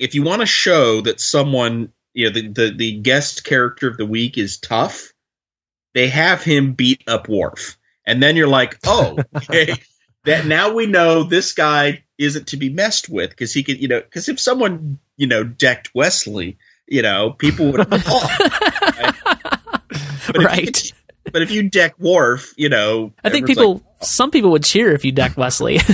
if you want to show that someone, you know, the, the the guest character of the week is tough, they have him beat up Worf, and then you're like, oh, okay, that now we know this guy isn't to be messed with because he could, you know, because if someone, you know, decked Wesley, you know, people would. oh, right. But right. If you, but if you deck Worf, you know, I think people, like, oh. some people would cheer if you deck Wesley.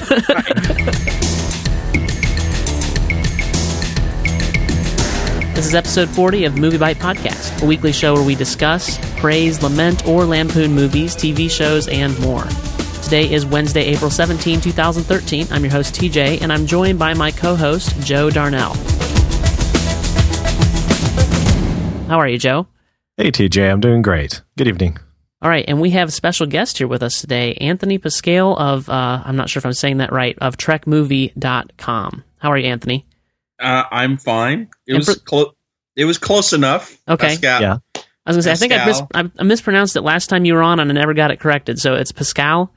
This is episode 40 of MovieByte Podcast, a weekly show where we discuss, praise, lament, or lampoon movies, TV shows, and more. Today is Wednesday, April 17, 2013. I'm your host, TJ, and I'm joined by my co host, Joe Darnell. How are you, Joe? Hey TJ, I'm doing great. Good evening. All right, and we have a special guest here with us today, Anthony Pascale of, uh, I'm not sure if I'm saying that right, of TrekMovie.com. How are you, Anthony? uh, I'm fine. It And was for- close. It was close enough. Okay. Pascale. Yeah. I was going to say, I think I, mis- I, I mispronounced it last time you were on and I never got it corrected. So it's Pascale?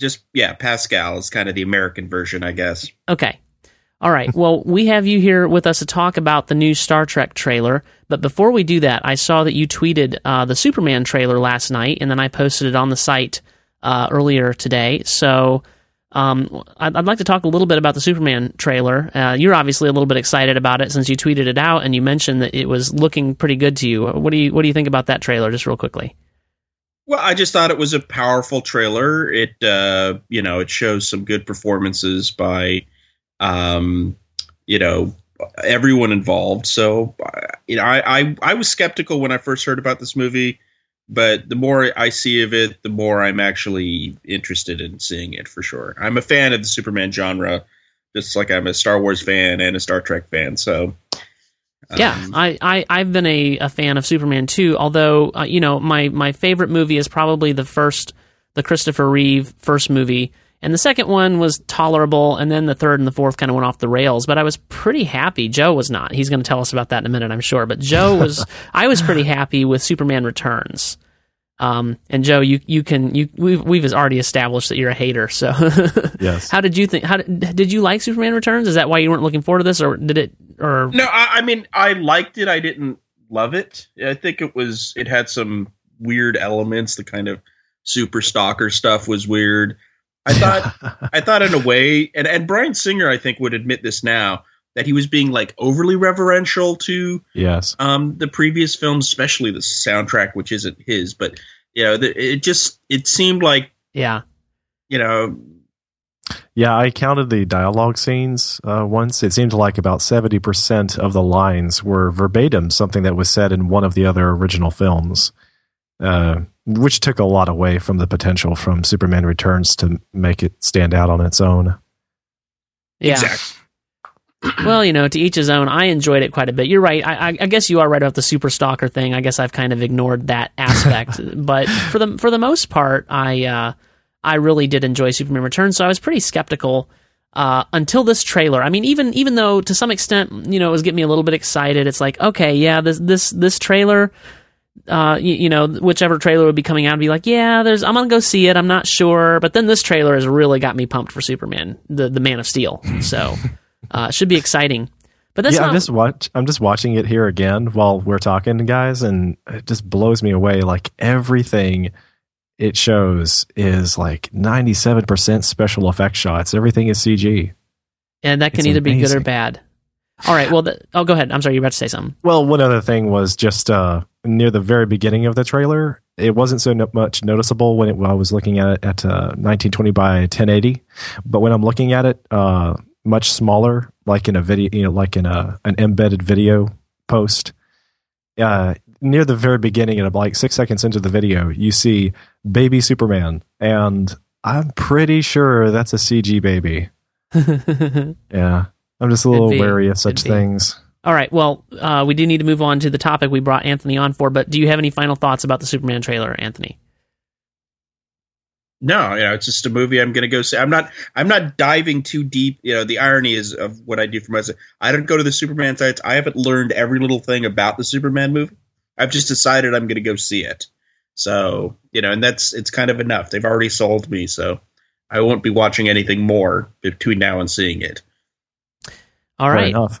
Just yeah, Pascale is kind of the American version, I guess. Okay. All right. Well, we have you here with us to talk about the new Star Trek trailer. But before we do that, I saw that you tweeted uh, the Superman trailer last night, and then I posted it on the site uh, earlier today. So um, I'd, I'd like to talk a little bit about the Superman trailer. Uh, you're obviously a little bit excited about it since you tweeted it out, and you mentioned that it was looking pretty good to you. What do you What do you think about that trailer? Just real quickly. Well, I just thought it was a powerful trailer. It uh, you know, it shows some good performances by um, you know, everyone involved. So, uh, you know, I, I I was skeptical when I first heard about this movie, but the more I see of it, the more I'm actually interested in seeing it for sure. I'm a fan of the Superman genre, just like I'm a Star Wars fan and a Star Trek fan. So, Yeah, um, I, I I've been a, a fan of Superman too. Although uh, you know my my favorite movie is probably the first, the Christopher Reeve first movie, and the second one was tolerable, and then the third and the fourth kind of went off the rails. But I was pretty happy. Joe was not. He's going to tell us about that in a minute, I'm sure. But Joe was. I was pretty happy with Superman Returns. Um, and Joe, you you can you we've we've already established that you're a hater. So Yes. how did you think? How did, did you like Superman Returns? Is that why you weren't looking forward to this, or did it? Or No, I, I mean I liked it. I didn't love it. I think it was it had some weird elements. The kind of super stalker stuff was weird. I thought I thought in a way, and and Bryan Singer I think would admit this now that he was being like overly reverential to yes. um the previous films, especially the soundtrack, which isn't his. But you know, the, it just it seemed like yeah. you know Yeah, I counted the dialogue scenes uh, once. It seemed like about 70% of the lines were verbatim something that was said in one of the other original films, uh, which took a lot away from the potential from Superman Returns to make it stand out on its own. Yeah. exactly. Well, you know, to each his own. I enjoyed it quite a bit. You're right. I, I, I guess you are right about the super stalker thing. I guess I've kind of ignored that aspect, but for the for the most part, I uh, I really did enjoy Superman Returns. So I was pretty skeptical uh, until this trailer. I mean, even even though to some extent, you know, it was getting me a little bit excited. It's like, okay, yeah, this this this trailer. Uh, you, you know, whichever trailer would be coming out, I'd be like, yeah, there's, I'm gonna go see it. I'm not sure, but then this trailer has really got me pumped for Superman, the the Man of Steel. So, uh, should be exciting. But that's yeah, not. I'm just watch. I'm just watching it here again while we're talking, guys, and it just blows me away. Like everything it shows is like 97% special effect shots. Everything is CG. and that can it's either be good or bad. All right. Well, the, oh, go ahead. I'm sorry. You're about to say something. Well, one other thing was just uh, near the very beginning of the trailer. It wasn't so no- much noticeable when, it, when I was looking at it at uh, 1920 by 1080, but when I'm looking at it, uh, much smaller, like in a video, you know, like in a an embedded video post. Uh, near the very beginning, and like six seconds into the video, you see baby Superman, and I'm pretty sure that's a CG baby. Yeah, I'm just a little be. wary of such things. All right. Well, uh, we do need to move on to the topic we brought Anthony on for. But do you have any final thoughts about the Superman trailer, Anthony? No, you know, it's just a movie I'm going to go see. I'm not. I'm not diving too deep. You know, the irony is of what I do for myself. I don't go to the Superman sites. I haven't learned every little thing about the Superman movie. I've just decided I'm going to go see it. So you know, and that's it's kind of enough. They've already sold me, so I won't be watching anything more between now and seeing it. All right. Fair enough.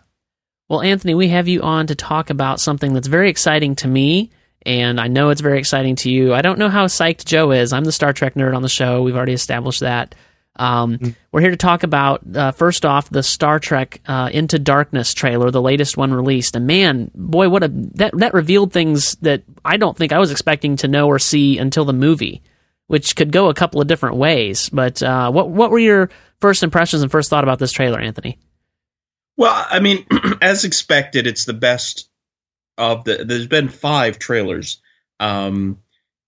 Well, Anthony, we have you on to talk about something that's very exciting to me, and I know it's very exciting to you. I don't know how psyched Joe is. I'm the Star Trek nerd on the show. We've already established that. Um, We're here to talk about uh, first off the Star Trek uh, Into Darkness trailer, the latest one released. And man, boy, what a that that revealed things that I don't think I was expecting to know or see until the movie, which could go a couple of different ways. But uh, what what were your first impressions and first thought about this trailer, Anthony? Well, I mean, as expected, it's the best of the. There's been five trailers, um,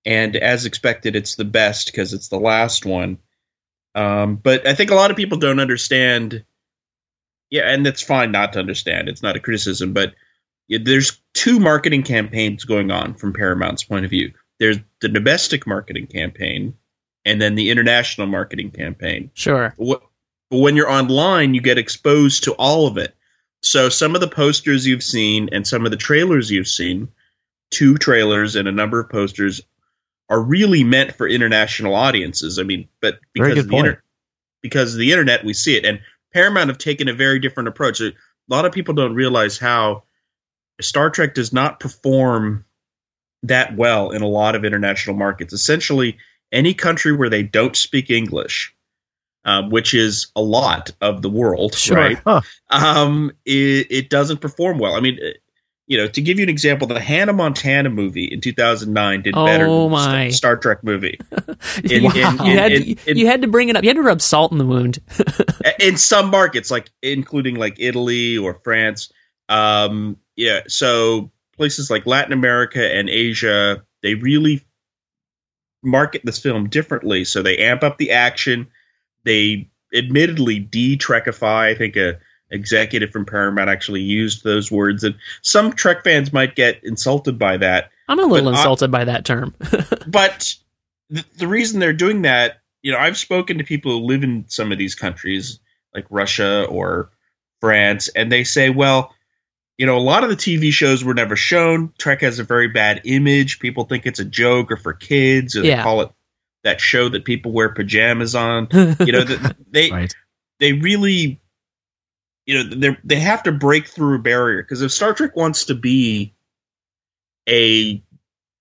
and as expected, it's the best because it's the last one. Um, but I think a lot of people don't understand. Yeah, and it's fine not to understand. It's not a criticism, but yeah, there's two marketing campaigns going on from Paramount's point of view. There's the domestic marketing campaign, and then the international marketing campaign Sure. what, when you're online, you get exposed to all of it. So some of the posters you've seen and some of the trailers you've seen, two trailers and a number of posters, are really meant for international audiences. I mean, but because of the inter- because of the internet, we see it, and Paramount have taken a very different approach. A lot of people don't realize how Star Trek does not perform that well in a lot of international markets. Essentially, any country where they don't speak English, um, which is a lot of the world, Sure. right? Huh. Um, it, it doesn't perform well. I mean, uh, you know, to give you an example, the Hannah Montana movie in 2009 did better Oh, than the my. Star, Star Trek movie. In- you, in- in- had to, in- you had to bring it up. You had to rub salt in the wound. in some markets, like including like Italy or France. Um, yeah, so places like Latin America and Asia, they really market this film differently. So they amp up the action. They admittedly de-Trekify. I think a executive from Paramount actually used those words, and some Trek fans might get insulted by that. I'm a little But I- insulted by that term. but the, the reason they're doing that, you know, I've spoken to people who live in some of these countries, like Russia or France, and they say, well, you know, a lot of the TV shows were never shown. Trek has a very bad image. People think it's a joke or for kids, or they call it that show that people wear pajamas on. You know, th- they Right. they really, you know, they they have to break through a barrier because if Star Trek wants to be a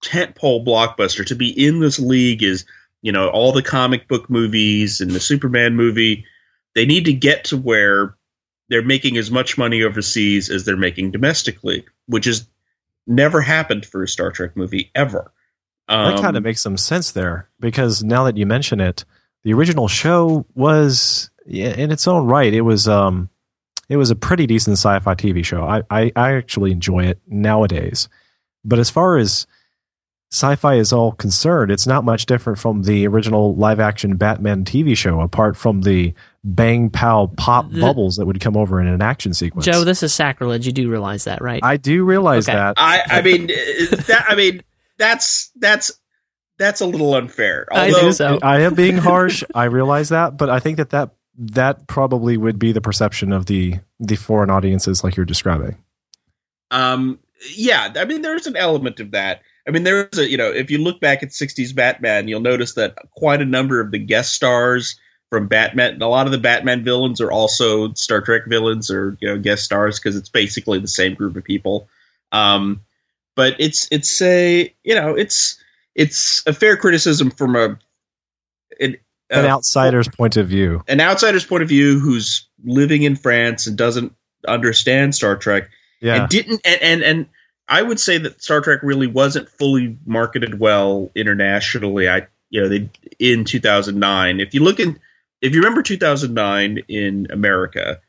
tentpole blockbuster, to be in this league is you know all the comic book movies and the Superman movie, they need to get to where they're making as much money overseas as they're making domestically, which has never happened for a Star Trek movie ever. That kind Um, of makes some sense there because now that you mention it, the original show was in its own right. It was um, it was a pretty decent sci-fi TV show. I, I I actually enjoy it nowadays, but as far as sci-fi is all concerned, it's not much different from the original live-action Batman TV show, apart from the bang pow pop The- bubbles that would come over in an action sequence. Joe, this is sacrilege. You do realize that, right? I do realize Okay. that. I, I mean, that, I mean, that's that's that's a little unfair. I do so. I am being harsh. I realize that, but I think that that that probably would be the perception of the the foreign audiences, like you're describing. um, yeah, I mean, there's an element of that. I mean, there's a you know, if you look back at '60s Batman, you'll notice that quite a number of the guest stars from Batman, and a lot of the Batman villains are also Star Trek villains or you know guest stars because it's basically the same group of people. Um, but it's it's a you know it's it's a fair criticism from a an, An uh, outsider's point of view. an outsider's point of view who's living in France and doesn't understand Star Trek Yeah, and didn't and, and and I would say that Star Trek really wasn't fully marketed well internationally. I you know they in 2009. If you look in if you remember 2009 in America,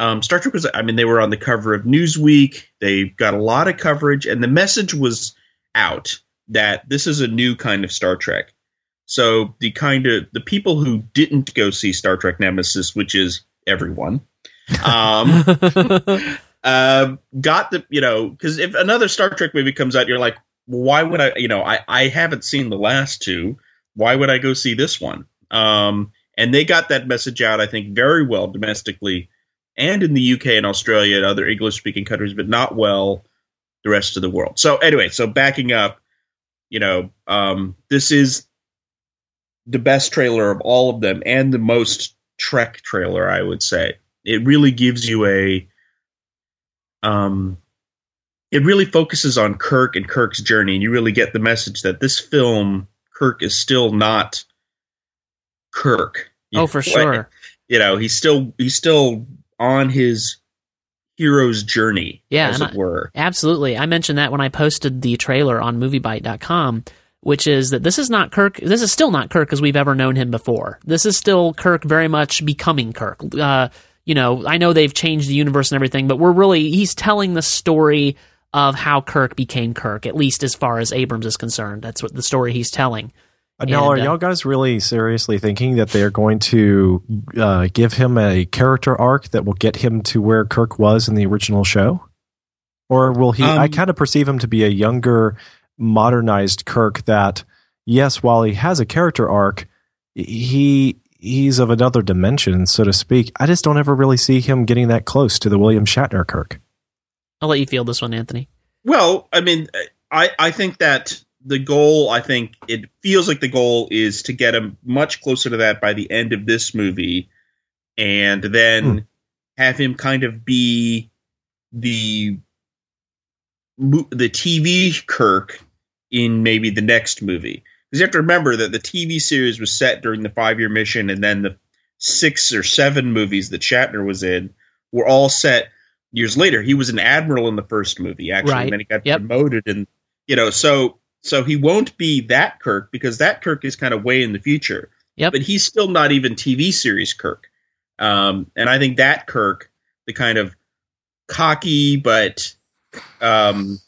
um, Star Trek was I mean they were on the cover of Newsweek. They got a lot of coverage, and the message was out that this is a new kind of Star Trek. So the kind of the people who didn't go see Star Trek Nemesis, which is everyone, um, uh, got the you know because if another Star Trek movie comes out, you're like, why would I? You know, I I haven't seen the last two. Why would I go see this one? Um, and they got that message out, I think, very well domestically and in the UK and Australia and other English speaking countries, but not well the rest of the world. So anyway, so backing up, you know, um, this is the best trailer of all of them and the most Trek trailer, I would say. it really gives you a um it really focuses on Kirk and Kirk's journey, and you really get the message that this film, Kirk is still not Kirk. Oh, for sure. You know, he's still he's still on his hero's journey, Yeah, as it were. Absolutely. I mentioned that when I posted the trailer on moviebyte.com, which is that this is not Kirk. This is still not Kirk as we've ever known him before. This is still Kirk very much becoming Kirk. Uh, you know, I know they've changed the universe and everything, but we're really, he's telling the story of how Kirk became Kirk, at least as far as Abrams is concerned. That's what the story he's telling. Uh, Now, are And, uh, y'all guys really seriously thinking that they're going to uh, give him a character arc that will get him to where Kirk was in the original show? Or will he? I Um, kind of perceive him to be a younger, modernized Kirk. That yes, while he has a character arc, he he's of another dimension, so to speak. I just don't ever really see him getting that close to the William Shatner Kirk. I'll let you feel this one, Anthony. Well, I mean, I I think that the goal, I think it feels like the goal is to get him much closer to that by the end of this movie, and then Hmm. have him kind of be the the TV Kirk in maybe the next movie. Because you have to remember that the TV series was set during the five year mission, and then the six or seven movies that Shatner was in were all set years later. He was an admiral in the first movie, actually, Right. and then he got Yep. promoted, and you know, so so he won't be that Kirk because that Kirk is kind of way in the future. Yep. But he's still not even TV series Kirk, um, and I think that Kirk, the kind of cocky but um,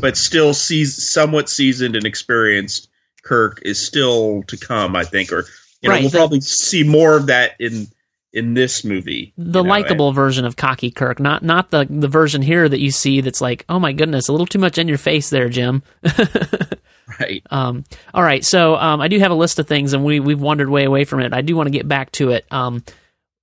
but still sees somewhat seasoned and experienced Kirk is still to come. I think, or you know, Right, we'll the- probably see more of that in in this movie. the you know, likable version of cocky Kirk, not not the the version here that you see that's like, oh my goodness, a little too much in your face there, Jim. right? Um, all right, so um, I do have a list of things, and we we've wandered way away from it. I do want to get back to it. Um,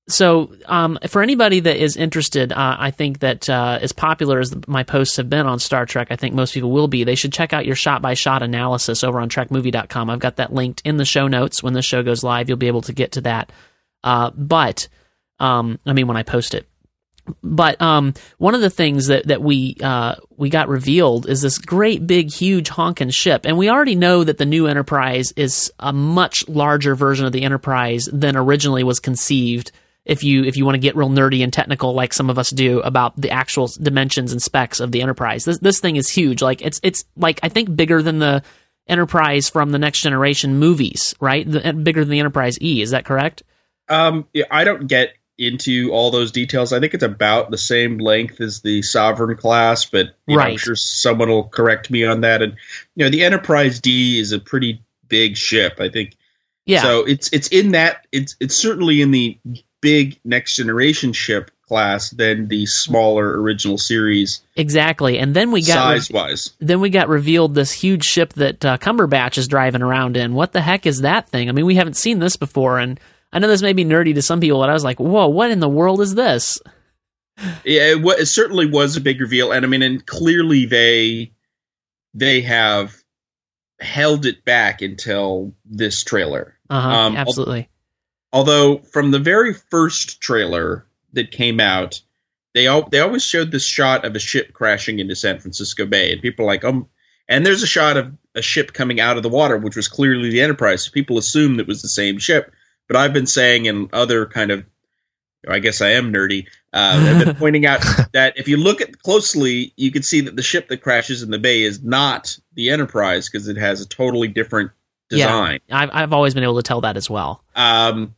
so um, for anybody that is interested, uh, I think that uh, as popular as my posts have been on Star Trek, I think most people will be. They should check out your shot by shot analysis over on TrekMovie.com. I've got that linked in the show notes. When the show goes live, you'll be able to get to that. Uh, but um, I mean, when I post it. But um, one of the things that that we uh, we got revealed is this great big huge honking ship, and we already know that the new Enterprise is a much larger version of the Enterprise than originally was conceived. If you if you want to get real nerdy and technical, like some of us do, about the actual dimensions and specs of the Enterprise, this this thing is huge. Like it's it's like I think bigger than the Enterprise from the Next Generation movies, right? The, bigger than the Enterprise E. Is that correct? Um, yeah, I don't get into all those details. I think it's about the same length as the Sovereign class, but you know, I'm Right. sure someone will correct me on that. And you know, the Enterprise D is a pretty big ship. I think Yeah. So it's it's in that it's it's certainly in the big next generation ship class than the smaller original series Exactly, and then we got size wise. then we got revealed this huge ship that uh, Cumberbatch is driving around in. What the heck is that thing? I mean, we haven't seen this before, and I know this may be nerdy to some people, but I was like, "Whoa, what in the world is this?" Yeah, it, wa- it certainly was a big reveal, and I mean, and clearly they they have held it back until this trailer. Uh huh. Um, absolutely. Although from the very first trailer that came out, they all they always showed this shot of a ship crashing into San Francisco Bay, and people are like, um, and there's a shot of a ship coming out of the water, which was clearly the Enterprise. So people assumed it was the same ship. But I've been saying in other kind of, I guess I am nerdy. Uh, I've been pointing out that if you look at closely, you can see that the ship that crashes in the bay is not the Enterprise because it has a totally different Yeah. design. I've I've always been able to tell that as well. Um,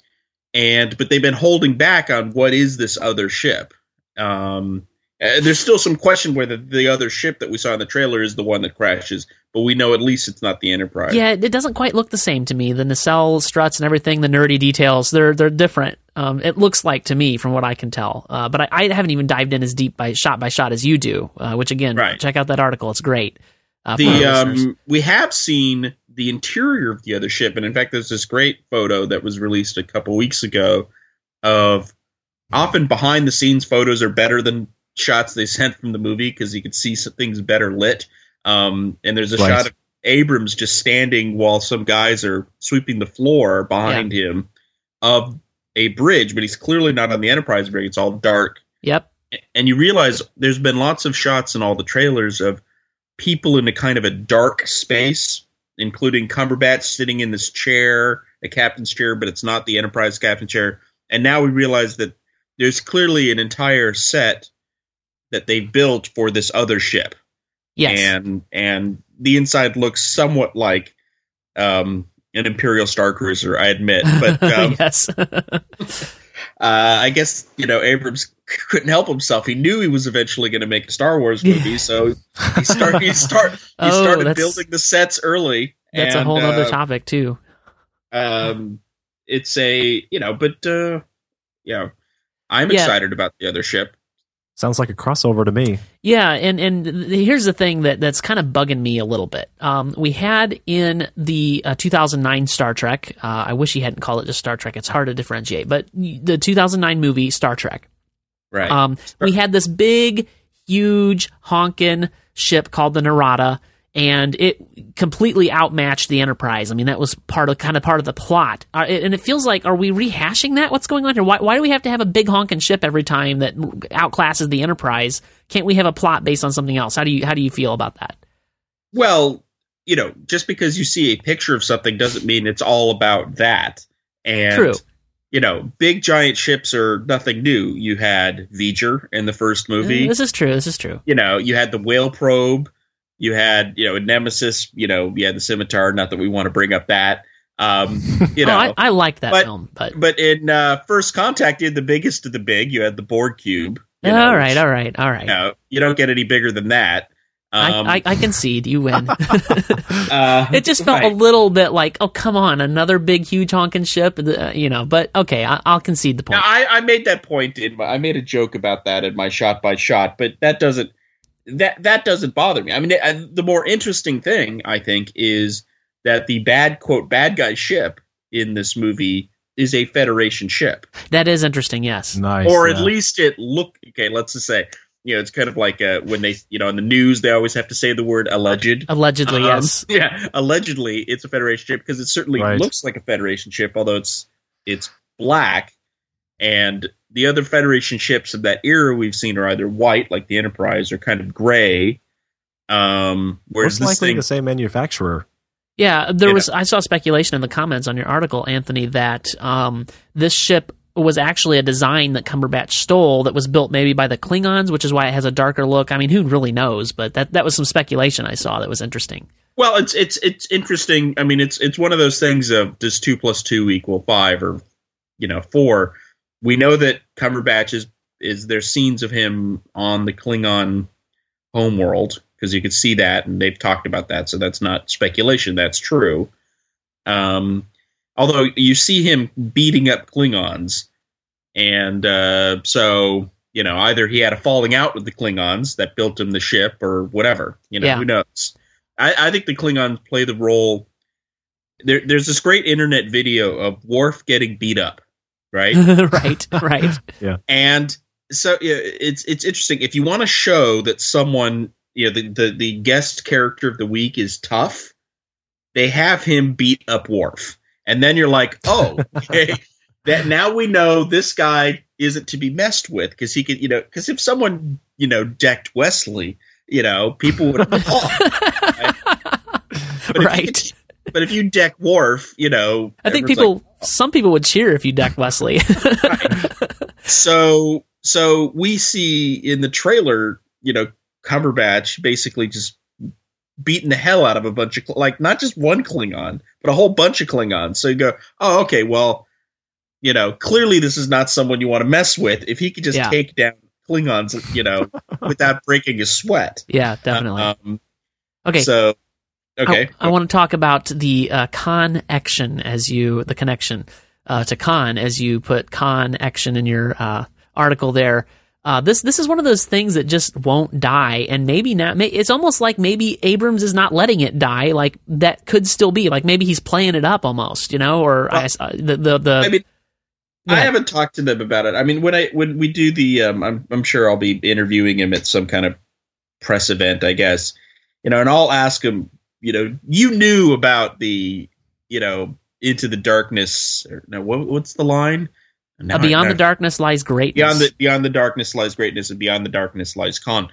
and but they've been holding back on what is this other ship. Um, uh, there's still some question whether the other ship that we saw in the trailer is the one that crashes, but we know at least it's not the Enterprise. Yeah, it doesn't quite look the same to me. The nacelle struts and everything, the nerdy details, they're they're different. Um, it looks like to me, from what I can tell. Uh, but I, I haven't even dived in as deep by shot by shot as you do. Uh, which again, Right. check out that article; it's great. Uh, the um, we have seen the interior of the other ship, and in fact, there's this great photo that was released a couple weeks ago of often behind the scenes photos are better than shots they sent from the movie because you could see some things better lit. Um, and there's a Right. shot of Abrams just standing while some guys are sweeping the floor behind him of a bridge, but he's clearly not on the Enterprise bridge. It's all dark. Yep. And you realize there's been lots of shots in all the trailers of people in a kind of a dark space, including Cumberbatch sitting in this chair, a captain's chair, but it's not the Enterprise captain's chair. And now we realize that there's clearly an entire set that they built for this other ship. Yes. And and the inside looks somewhat like um, an Imperial Star Cruiser, I admit. But um, yes. uh, I guess you know Abrams couldn't help himself. He knew he was eventually going to make a Star Wars movie, so he started he start he Oh, started building the sets early. That's a and, whole other uh, topic too. Um, it's a you know, but uh, yeah, I'm Yeah. excited about the other ship. Sounds like a crossover to me. Yeah, and and here's the thing that that's kind of bugging me a little bit. Um, we had in the uh, 2009 Star Trek. Uh, I wish he hadn't called it just Star Trek. It's hard to differentiate, but the 2009 movie Star Trek. Right. Um, we had this big, huge honkin' ship called the Narada, and it completely outmatched the Enterprise. I mean, that was part of kind of part of the plot, uh, and it feels like are we rehashing that? What's going on here? Why, why do we have to have a big honking ship every time that outclasses the Enterprise? Can't we have a plot based on something else? How do you how do you feel about that? Well, you know, just because you see a picture of something doesn't mean it's all about that. And True. you know, big giant ships are nothing new. You had V'ger in the first movie. This is true. This is true. you know, you had the whale probe. You had, you know, a Nemesis. You know, you had the scimitar. Not that we want to bring up that. Um, you know, oh, I, I liked that but- film, but but in uh, First Contact, you had the biggest of the big. You had the Borg cube. you all know, right, which, all right, all right. You, know, you don't get any bigger than that. Um, I, I, I concede. You win. uh, it just felt a little bit like, oh, come on, another big, huge honking ship, uh, you know. But okay, I, I'll concede the point. Now, I, I made that point in my, I made a joke about that in my shot by shot, but that doesn't that that doesn't bother me. I mean, uh, the more interesting thing I think is that the bad quote bad guy ship in this movie is a Federation ship, that is interesting. Yes. Nice. or at yeah. least it look okay. Let's just say you know it's kind of like uh, when they you know in the news they always have to say the word alleged. Allegedly, Um, yes. Yeah, allegedly it's a Federation ship because it certainly Right. looks like a Federation ship, although it's it's black. And the other Federation ships of that era we've seen are either white, like the Enterprise, or kind of gray. Um, whereas Most likely thing, the same manufacturer. Yeah, there You was. I saw speculation in the comments on your article, Anthony, that um, this ship was actually a design that Cumberbatch stole that was built maybe by the Klingons, which is why it has a darker look. I mean, who really knows? But that that was some speculation I saw that was interesting. well, it's it's it's interesting. I mean, it's it's one of those things of does two plus two equal five or you know four? We know that Cumberbatch is is there scenes of him on the Klingon homeworld because you could see that and they've talked about that so that's not speculation that's true. Um, although you see him beating up klingons and uh, so you know either he had a falling out with the klingons that built him the ship or whatever you know Yeah. who knows? I, I think the klingons play the role there, there's this great internet video of Worf getting beat up right right, right. yeah. and so yeah, it's it's interesting if you want to show that someone you know the, the the guest character of the week is tough they have him beat up Worf and then you're like oh okay that now we know this guy isn't to be messed with because he could you know because if someone you know decked Wesley you know people would applaud But if you right. But if you deck Worf you know I think everyone's like, people, some people would cheer if you deck Wesley. so so we see in the trailer, you know, Cumberbatch basically just beating the hell out of a bunch of like not just one Klingon, but a whole bunch of Klingons. So you go, oh, okay, well, you know, clearly this is not someone you want to mess with. If he could just Yeah. take down Klingons, you know, without breaking his sweat. yeah, definitely. Um, okay. So okay, I, I want to talk about the uh, con action as you the connection uh, to Khan as you put con action in your uh, article there. Uh, this this is one of those things that just won't die, and maybe not. May, it's almost like maybe Abrams is not letting it die. Like that could still be. Like maybe he's playing it up almost, you know. Or I, uh, the the the. I mean, I haven't talked to them about it. I mean, when I when we do the, um, I'm I'm sure I'll be interviewing him at some kind of press event, I guess. You know, and I'll ask him. You know, you knew about the, you know, into the darkness. Or, no, what, what's the line? Now Uh, I- beyond now- the darkness lies greatness. beyond the beyond the darkness lies greatness, and beyond the darkness lies Khan.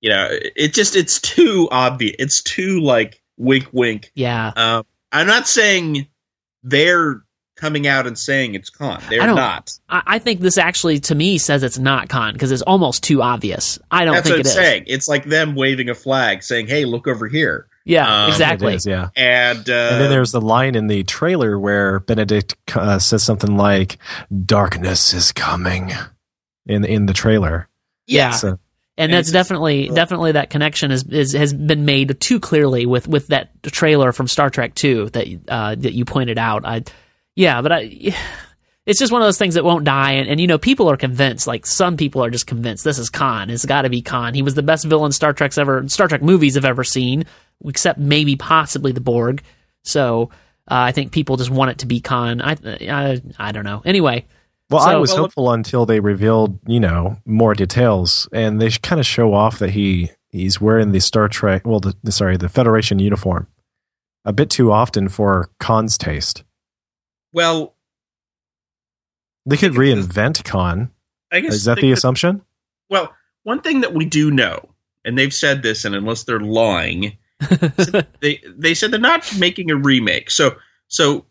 You know, it it just it's too obvious. It's too like wink, wink. yeah. Um, I'm not saying they're coming out and saying it's Khan. They're I don't- I, I think this actually, to me, says it's not Khan because it's almost too obvious. I don't That's think what I'm it is. saying. It's like them waving a flag, saying, "Hey, look over here." Yeah, Um, exactly. It is, yeah. And, uh, And then there's the line in the trailer where Benedict uh, says something like "Darkness is coming" in in the trailer. Yeah. So and And that's definitely definitely that connection is, is has been made too clearly with with that trailer from Star Trek Two that uh, that you pointed out. I yeah, but I. It's just one of those things that won't die, and, and you know people are convinced. Like some people are just convinced this is Khan. It's got to be Khan. He was the best villain Star Trek's ever Star Trek movies have ever seen, except maybe possibly the Borg. So uh, I think people just want it to be Khan. I I, I don't know. Anyway, Well, I was Well, hopeful until they revealed, you know, more details, and they kind of show off that he he's wearing the Star Trek, well, the, the- sorry, the Federation uniform, a bit too often for Khan's taste. well, They could reinvent Khan. I guess Is that the could- assumption? Well, one thing that we do know, and they've said this, and unless they're lying, they they said they're not making a remake. So so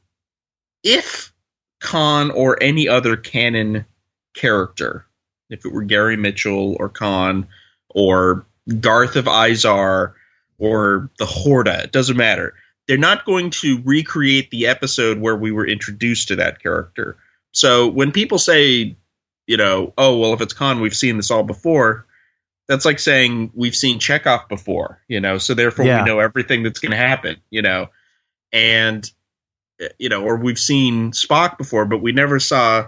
if Khan or any other canon character, if it were Gary Mitchell or Khan or Garth of Izar or the Horta, it doesn't matter. They're not going to recreate the episode where we were introduced to that character. So when people say, you know, oh well, if it's Khan, we've seen this all before. That's like saying we've seen Chekhov before, you know, so therefore Yeah. we know everything that's going to happen, you know, and you know, or we've seen Spock before, but we never saw,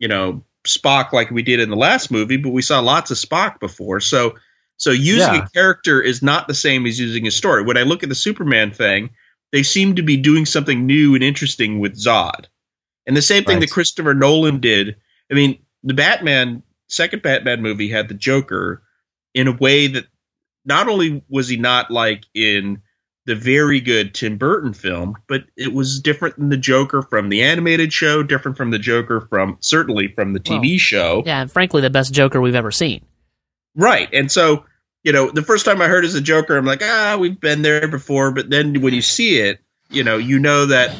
you know, Spock like we did in the last movie, but we saw lots of Spock before. So, so using Yeah. a character is not the same as using a story. When I look at the Superman thing, they seem to be doing something new and interesting with Zod, and the same thing Right. that Christopher Nolan did. I mean, the Batman second Batman movie had the Joker in a way that not only was he not like in the very good Tim Burton film, but it was different than the Joker from the animated show, different from the Joker from certainly from the TV Well, show. yeah, and frankly, the best Joker we've ever seen. Right. And so, you know, the first time I heard as a Joker, I'm like, ah, we've been there before. But then when you see it, you know, you know that,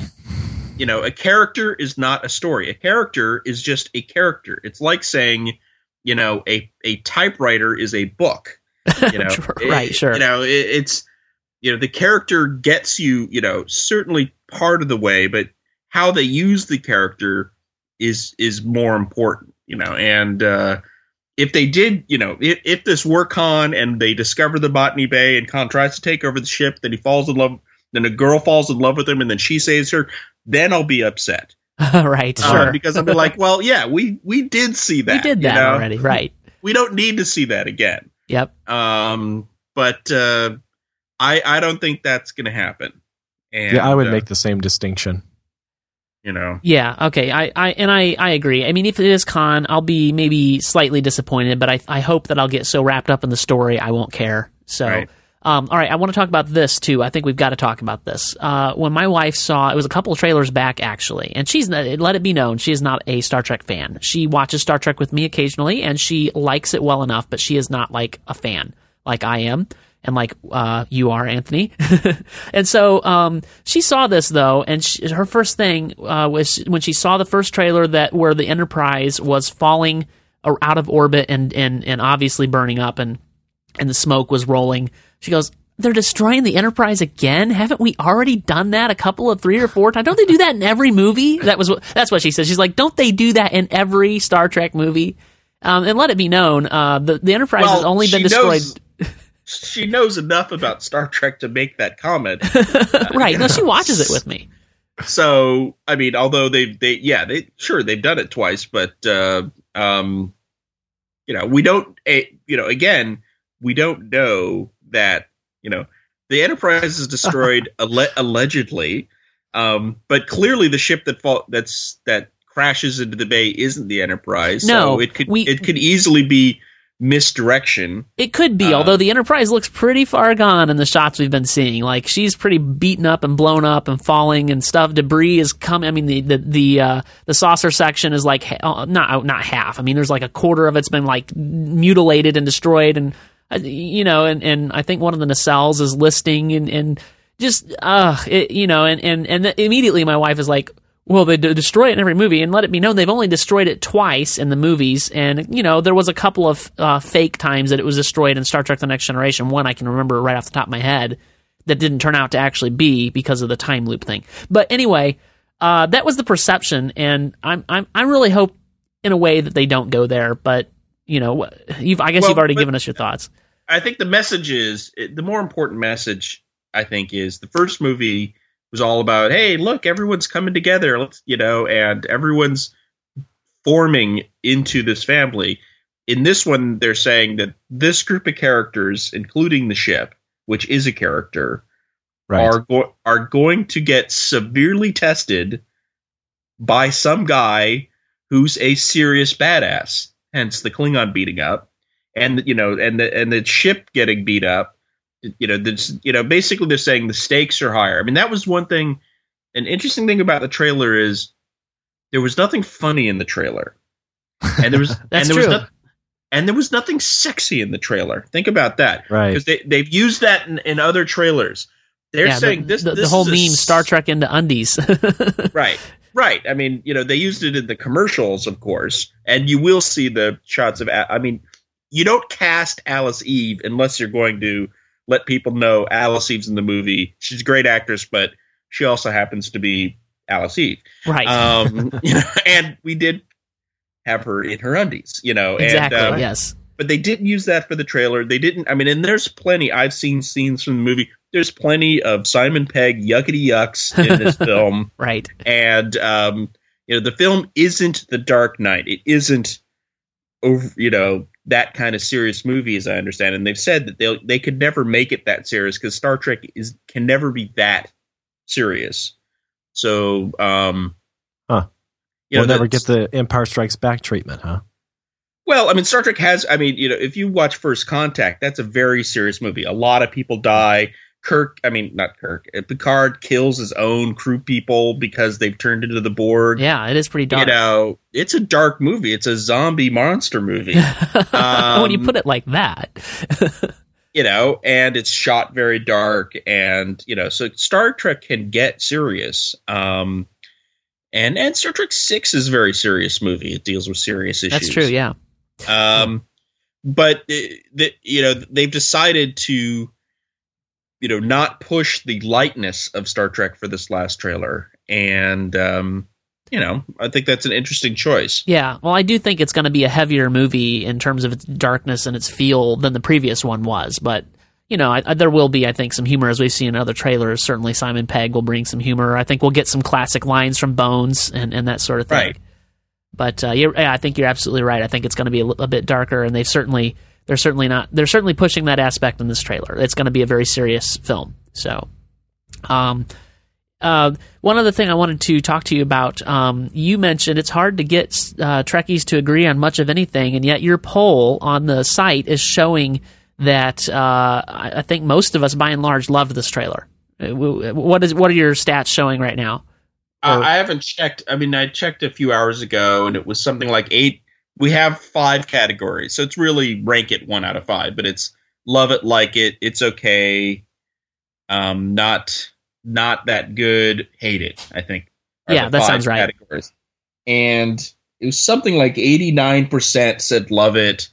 you know, a character is not a story. A character is just a character. It's like saying, you know, a, a typewriter is a book. You know, right? It- Sure. You know, it, it's, you know, the character gets you, you know, certainly part of the way, but how they use the character is is more important, you know, and uh if they did, you know, if, if this were Khan and they discover the Botany Bay and Khan tries to take over the ship, then he falls in love, then a girl falls in love with him, and then she saves her, then I'll be upset. right. Uh, Sure. because I'll be like, well, yeah, we we did see that. we did you that know? already. Right. We don't need to see that again. Yep. Um, but uh, I I don't think that's going to happen. And, yeah, I would uh, make the same distinction. you know. Yeah. Okay. I, I and I, I agree. I mean, if it is Khan, I'll be maybe slightly disappointed, but I, I hope that I'll get so wrapped up in the story I won't care. So, Right. Um, all right. I want to talk about this too. I think we've got to talk about this. Uh, when my wife saw it was a couple of trailers back actually, and she's let it be known she is not a Star Trek fan. She watches Star Trek with me occasionally, and she likes it well enough, but she is not like a fan like I am. And like uh, you are, Anthony, and so um, she saw this though, and she, her first thing uh, was when she saw the first trailer that where the Enterprise was falling out of orbit and and and obviously burning up, and and the smoke was rolling. She goes, "They're destroying the Enterprise again? Haven't we already done that a couple of three or four times? Don't they do that in every movie?" That was what, that's what she said. She's like, "Don't they do that in every Star Trek movie?" Um, and let it be known, uh, the the Enterprise has only been destroyed. knows- she knows enough about Star Trek to make that comment. right? No, she watches it with me. so I mean, although they they yeah they sure they've done it twice, but uh, um, you know we don't eh, you know again we don't know that you know the Enterprise is destroyed alle- allegedly, um, but clearly the ship that fall that's that crashes into the bay isn't the Enterprise. No, so it could we- it could easily be misdirection. It could be, Uh, although the Enterprise looks pretty far gone in the shots we've been seeing. Like she's pretty beaten up and blown up and falling and stuff. Debris is coming. I mean, the the the, uh, the saucer section is like ha- uh, not not half. I mean, there's like a quarter of it's been like mutilated and destroyed, and you know, and and I think one of the nacelles is listing and and just uh, it, you know, and and and immediately my wife is like. Well, they d- destroy it in every movie, and let it be known they've only destroyed it twice in the movies. And you know, there was a couple of uh, fake times that it was destroyed in Star Trek: The Next Generation. One I can remember right off the top of my head that didn't turn out to actually be because of the time loop thing. But anyway, uh, that was the perception, and I'm I'm I really hope in a way that they don't go there. But you know, you've I guess Well, you've already but- given us your thoughts. I think the message is the more important message. I think is the first movie was all about, hey, look, everyone's coming together, let's you know, and everyone's forming into this family. In this one, they're saying that this group of characters, including the ship, which is a character, Right. are go- are going to get severely tested by some guy who's a serious badass. Hence the Klingon beating up, and you know, and the and the ship getting beat up. You know, this, you know, basically they're saying the stakes are higher. I mean, that was one thing. An interesting thing about the trailer is there was nothing funny in the trailer, and there was That's and there was true. no, and there was nothing sexy in the trailer. Think about that right. because they they've used that in, in other trailers. They're yeah, saying the, this the, this the whole meme s- Star Trek into undies. right right i mean you know they used it in the commercials of course and you will see the shots of I mean you don't cast alice eve unless you're going to let people know alice eve's in the movie she's a great actress but she also happens to be alice eve right. um you know and we did have her in her undies you know exactly. and, um, yes. but they didn't use that for the trailer. They didn't. I mean, and there's plenty. I've seen scenes from the movie. There's plenty of Simon Pegg yuckety yucks in this film, Right. and um, you know, the film isn't The Dark Knight. It isn't over. You know that kind of serious movie, as I understand. And they've said that they they could never make it that serious because Star Trek is can never be that serious. So, um, Huh. you we'll know, never get the Empire Strikes Back treatment, huh? Well, I mean, Star Trek has. I mean, you know, if you watch First Contact, that's a very serious movie. A lot of people die. Kirk, I mean, not Kirk. uh, Picard kills his own crew people because they've turned into the Borg. Yeah, it is pretty dark. You know, it's a dark movie. It's a zombie monster movie. when you um, put it like that. you know, and it's shot very dark, and you know, so Star Trek can get serious. Um, and and Star Trek Six is a very serious movie. It deals with serious issues. That's true. Yeah. Um, but the, the, you know they've decided to, you know, not push the lightness of Star Trek for this last trailer, and um, you know, I think that's an interesting choice. Yeah, well, I do think it's going to be a heavier movie in terms of its darkness and its feel than the previous one was. But you know, I, I, there will be, I think, some humor as we've seen in other trailers. Certainly, Simon Pegg will bring some humor. I think we'll get some classic lines from Bones and, and that sort of thing. Right. But uh, you're, yeah, I think you're absolutely right. I think it's going to be a, a bit darker, and they've certainly they're certainly not they're certainly pushing that aspect in this trailer. It's going to be a very serious film. So, um, uh, one other thing I wanted to talk to you about. Um, you mentioned it's hard to get uh, Trekkies to agree on much of anything, and yet your poll on the site is showing that uh, I, think most of us, by and large, loved this trailer. Uh, What is what are your stats showing right now? Uh, I haven't checked. I mean, I checked a few hours ago, and it was something like eight. We have five categories, so it's really rank it one out of five. But it's love it, like it, it's okay, um, not not that good, hate it. I think. Yeah, that sounds right. Categories. And it was something like eighty nine percent said love it,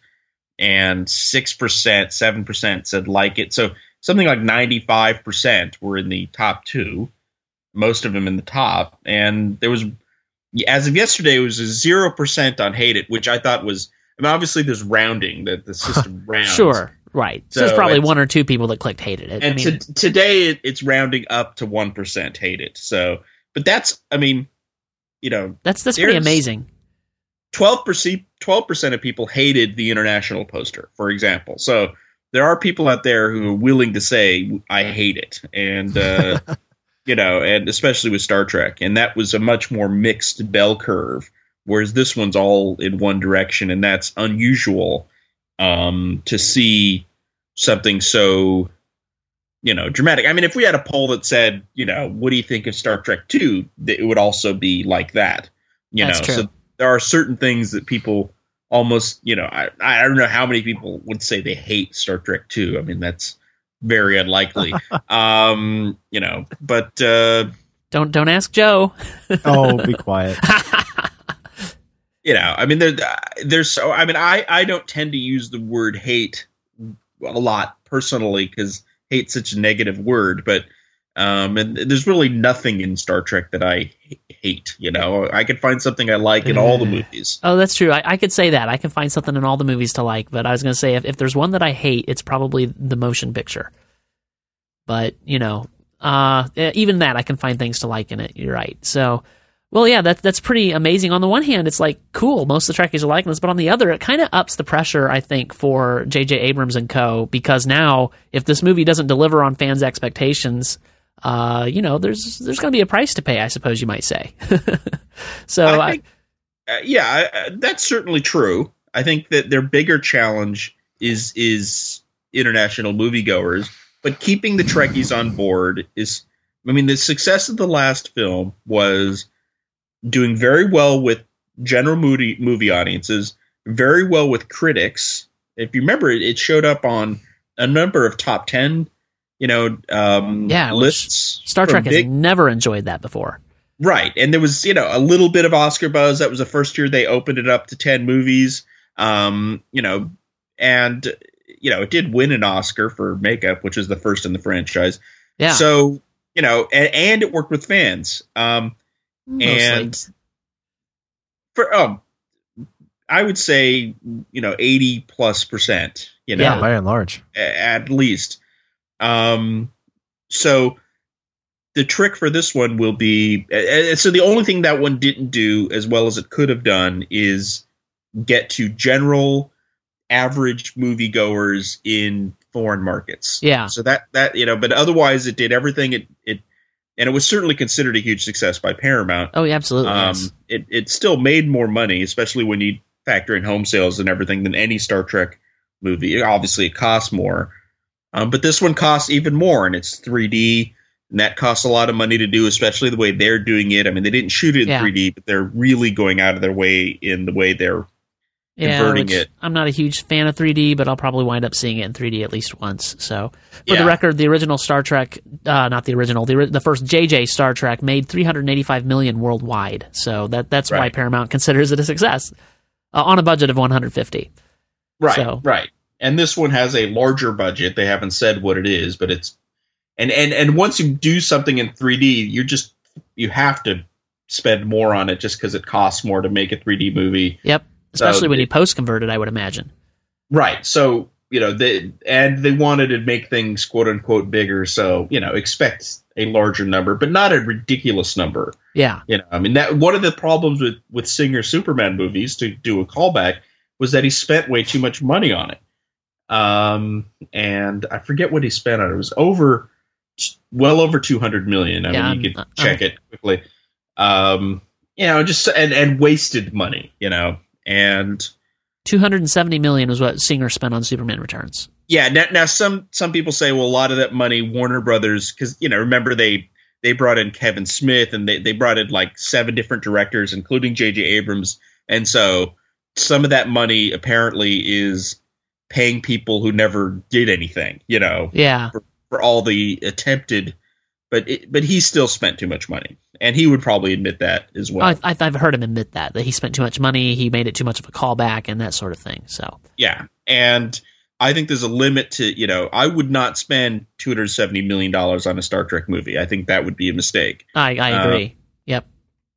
and six percent, seven percent said like it. So something like ninety five percent were in the top two most of them in the top. And there was, as of yesterday, it was a zero percent on hate it, which I thought was. I mean, obviously, there's rounding that the system rounds. Sure, right. So, there's probably one or two people that clicked hated it. And I mean, to, today, it, it's rounding up to one percent hate it. So, but that's, I mean, you know, that's that's pretty amazing. twelve percent, twelve percent of people hated the international poster, for example. So there are people out there who are willing to say, "I hate it," and uh, you know, and especially with Star Trek, and that was a much more mixed bell curve. Whereas this one's all in one direction, and that's unusual um, to see something so you know dramatic. I mean, if we had a poll that said, you know, what do you think of Star Trek Two, it would also be like that. You That's know, true. so there are certain things that people almost, you know, I I don't know how many people would say they hate Star Trek Two. I mean, that's very unlikely. um, you know, but uh, Don't don't ask Joe. Oh, be quiet. you know, I mean, there, there's so. I mean, I I don't tend to use the word hate a lot personally because hate's such a negative word, but um, and there's really nothing in Star Trek that I h- hate. You know, I could find something I like in all the movies. Oh, that's true. I, I could say that. I can find something in all the movies to like, but I was going to say if, if there's one that I hate, it's probably the motion picture. But, you know, uh, even that, I can find things to like in it. You're right. So, well, yeah, that, that's pretty amazing. On the one hand, it's like, cool, most of the Trekkies are liking this, but on the other, it kind of ups the pressure, I think, for J.J. Abrams and co. Because now, if this movie doesn't deliver on fans' expectations, uh, you know, there's there's going to be a price to pay, I suppose you might say. so, I I, uh, yeah, uh, that's certainly true. I think that their bigger challenge is is international moviegoers, but keeping the Trekkies on board is. I mean, the success of the last film was doing very well with general movie movie audiences, very well with critics. If you remember, it, it showed up on a number of top ten, you know, um, Yeah, lists. Star from Trek has never enjoyed that before. Right. And there was, you know, a little bit of Oscar buzz. That was the first year they opened it up to 10 movies. Um, you know, and you know, it did win an Oscar for makeup, which is the first in the franchise. Yeah. So, you know, and, and it worked with fans. Um mostly. and for um I would say, you know, 80 plus percent, you know Yeah. By and large. at least. Um, so the trick for this one will be uh, so the only thing that one didn't do as well as it could have done is get to general average moviegoers in foreign markets. Yeah. So that that you know, but otherwise it did everything it it and it was certainly considered a huge success by Paramount. oh, yeah, absolutely. Um, yes. it it still made more money, especially when you factor in home sales and everything than any Star Trek movie. Obviously, it costs more, um, but this one costs even more, and it's 3D, and that costs a lot of money to do, especially the way they're doing it. I mean, they didn't shoot it in Yeah. 3D, but they're really going out of their way in the way they're Yeah, converting it. I'm not a huge fan of 3D, but I'll probably wind up seeing it in 3D at least once. So, for the record, the original Star Trek, uh, not the original, the, the first JJ Star Trek made 385 million worldwide. So that that's why Paramount considers it a success uh, on a budget of 150. right, So- right. And this one has a larger budget. They haven't said what it is, but it's and and and once you do something in 3D, you're just you have to spend more on it just because it costs more to make a 3D movie. Yep, especially when you post convert it, I would imagine. Right. So, you know, they and they wanted to make things quote unquote bigger, so, you know, expect a larger number, but not a ridiculous number. Yeah, You know, I mean that one of the problems with with Singer Superman movies to do a callback was that he spent way too much money on it. Um and I forget what he spent on it. It was over well over 200 million. I Yeah, mean, you I'm- could check it quickly. Um you know, just and and wasted money, you know. And 270 million was what Singer spent on Superman Returns. Yeah, now, now some some people say, well, a lot of that money, Warner Brothers, because you know, remember they they brought in Kevin Smith and they they brought in like seven different directors, including J.J. Abrams, and so some of that money apparently is paying people who never did anything, you know, Yeah, for all the attempted. But it, but he still spent too much money, and he would probably admit that as well. I, I've heard him admit that that he spent too much money, he made it too much of a callback, and that sort of thing. So Yeah, and I think there's a limit to you know I would not spend 270 million dollars on a Star Trek movie. I think that would be a mistake. I, I Uh, agree. yep.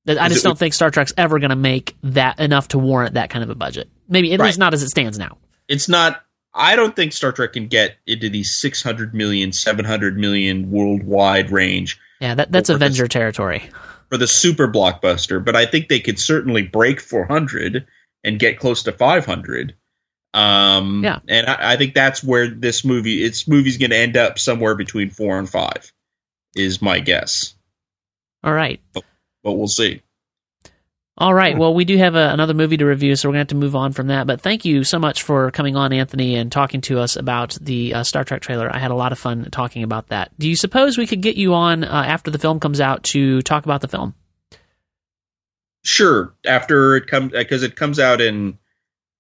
I just don't think Star Trek's ever going to make that enough to warrant that kind of a budget. Maybe at Right. least not as it stands now. It's not. I don't think Star Trek can get into the 600 million, 700 million worldwide range Yeah, that, that's Avenger territory. for the super blockbuster, but I think they could certainly break 400 and get close to 500. Um, Yeah. and I, I think that's where this movie, its movie's going to end up somewhere between four and five, is my guess. All right. But we'll see. All right. Well, we do have a, another movie to review, so we're going to have to move on from that. But thank you so much for coming on, Anthony, and talking to us about the uh, Star Trek trailer. I had a lot of fun talking about that. Do you suppose we could get you on uh, after the film comes out to talk about the film? Sure. After it comes, because it comes out in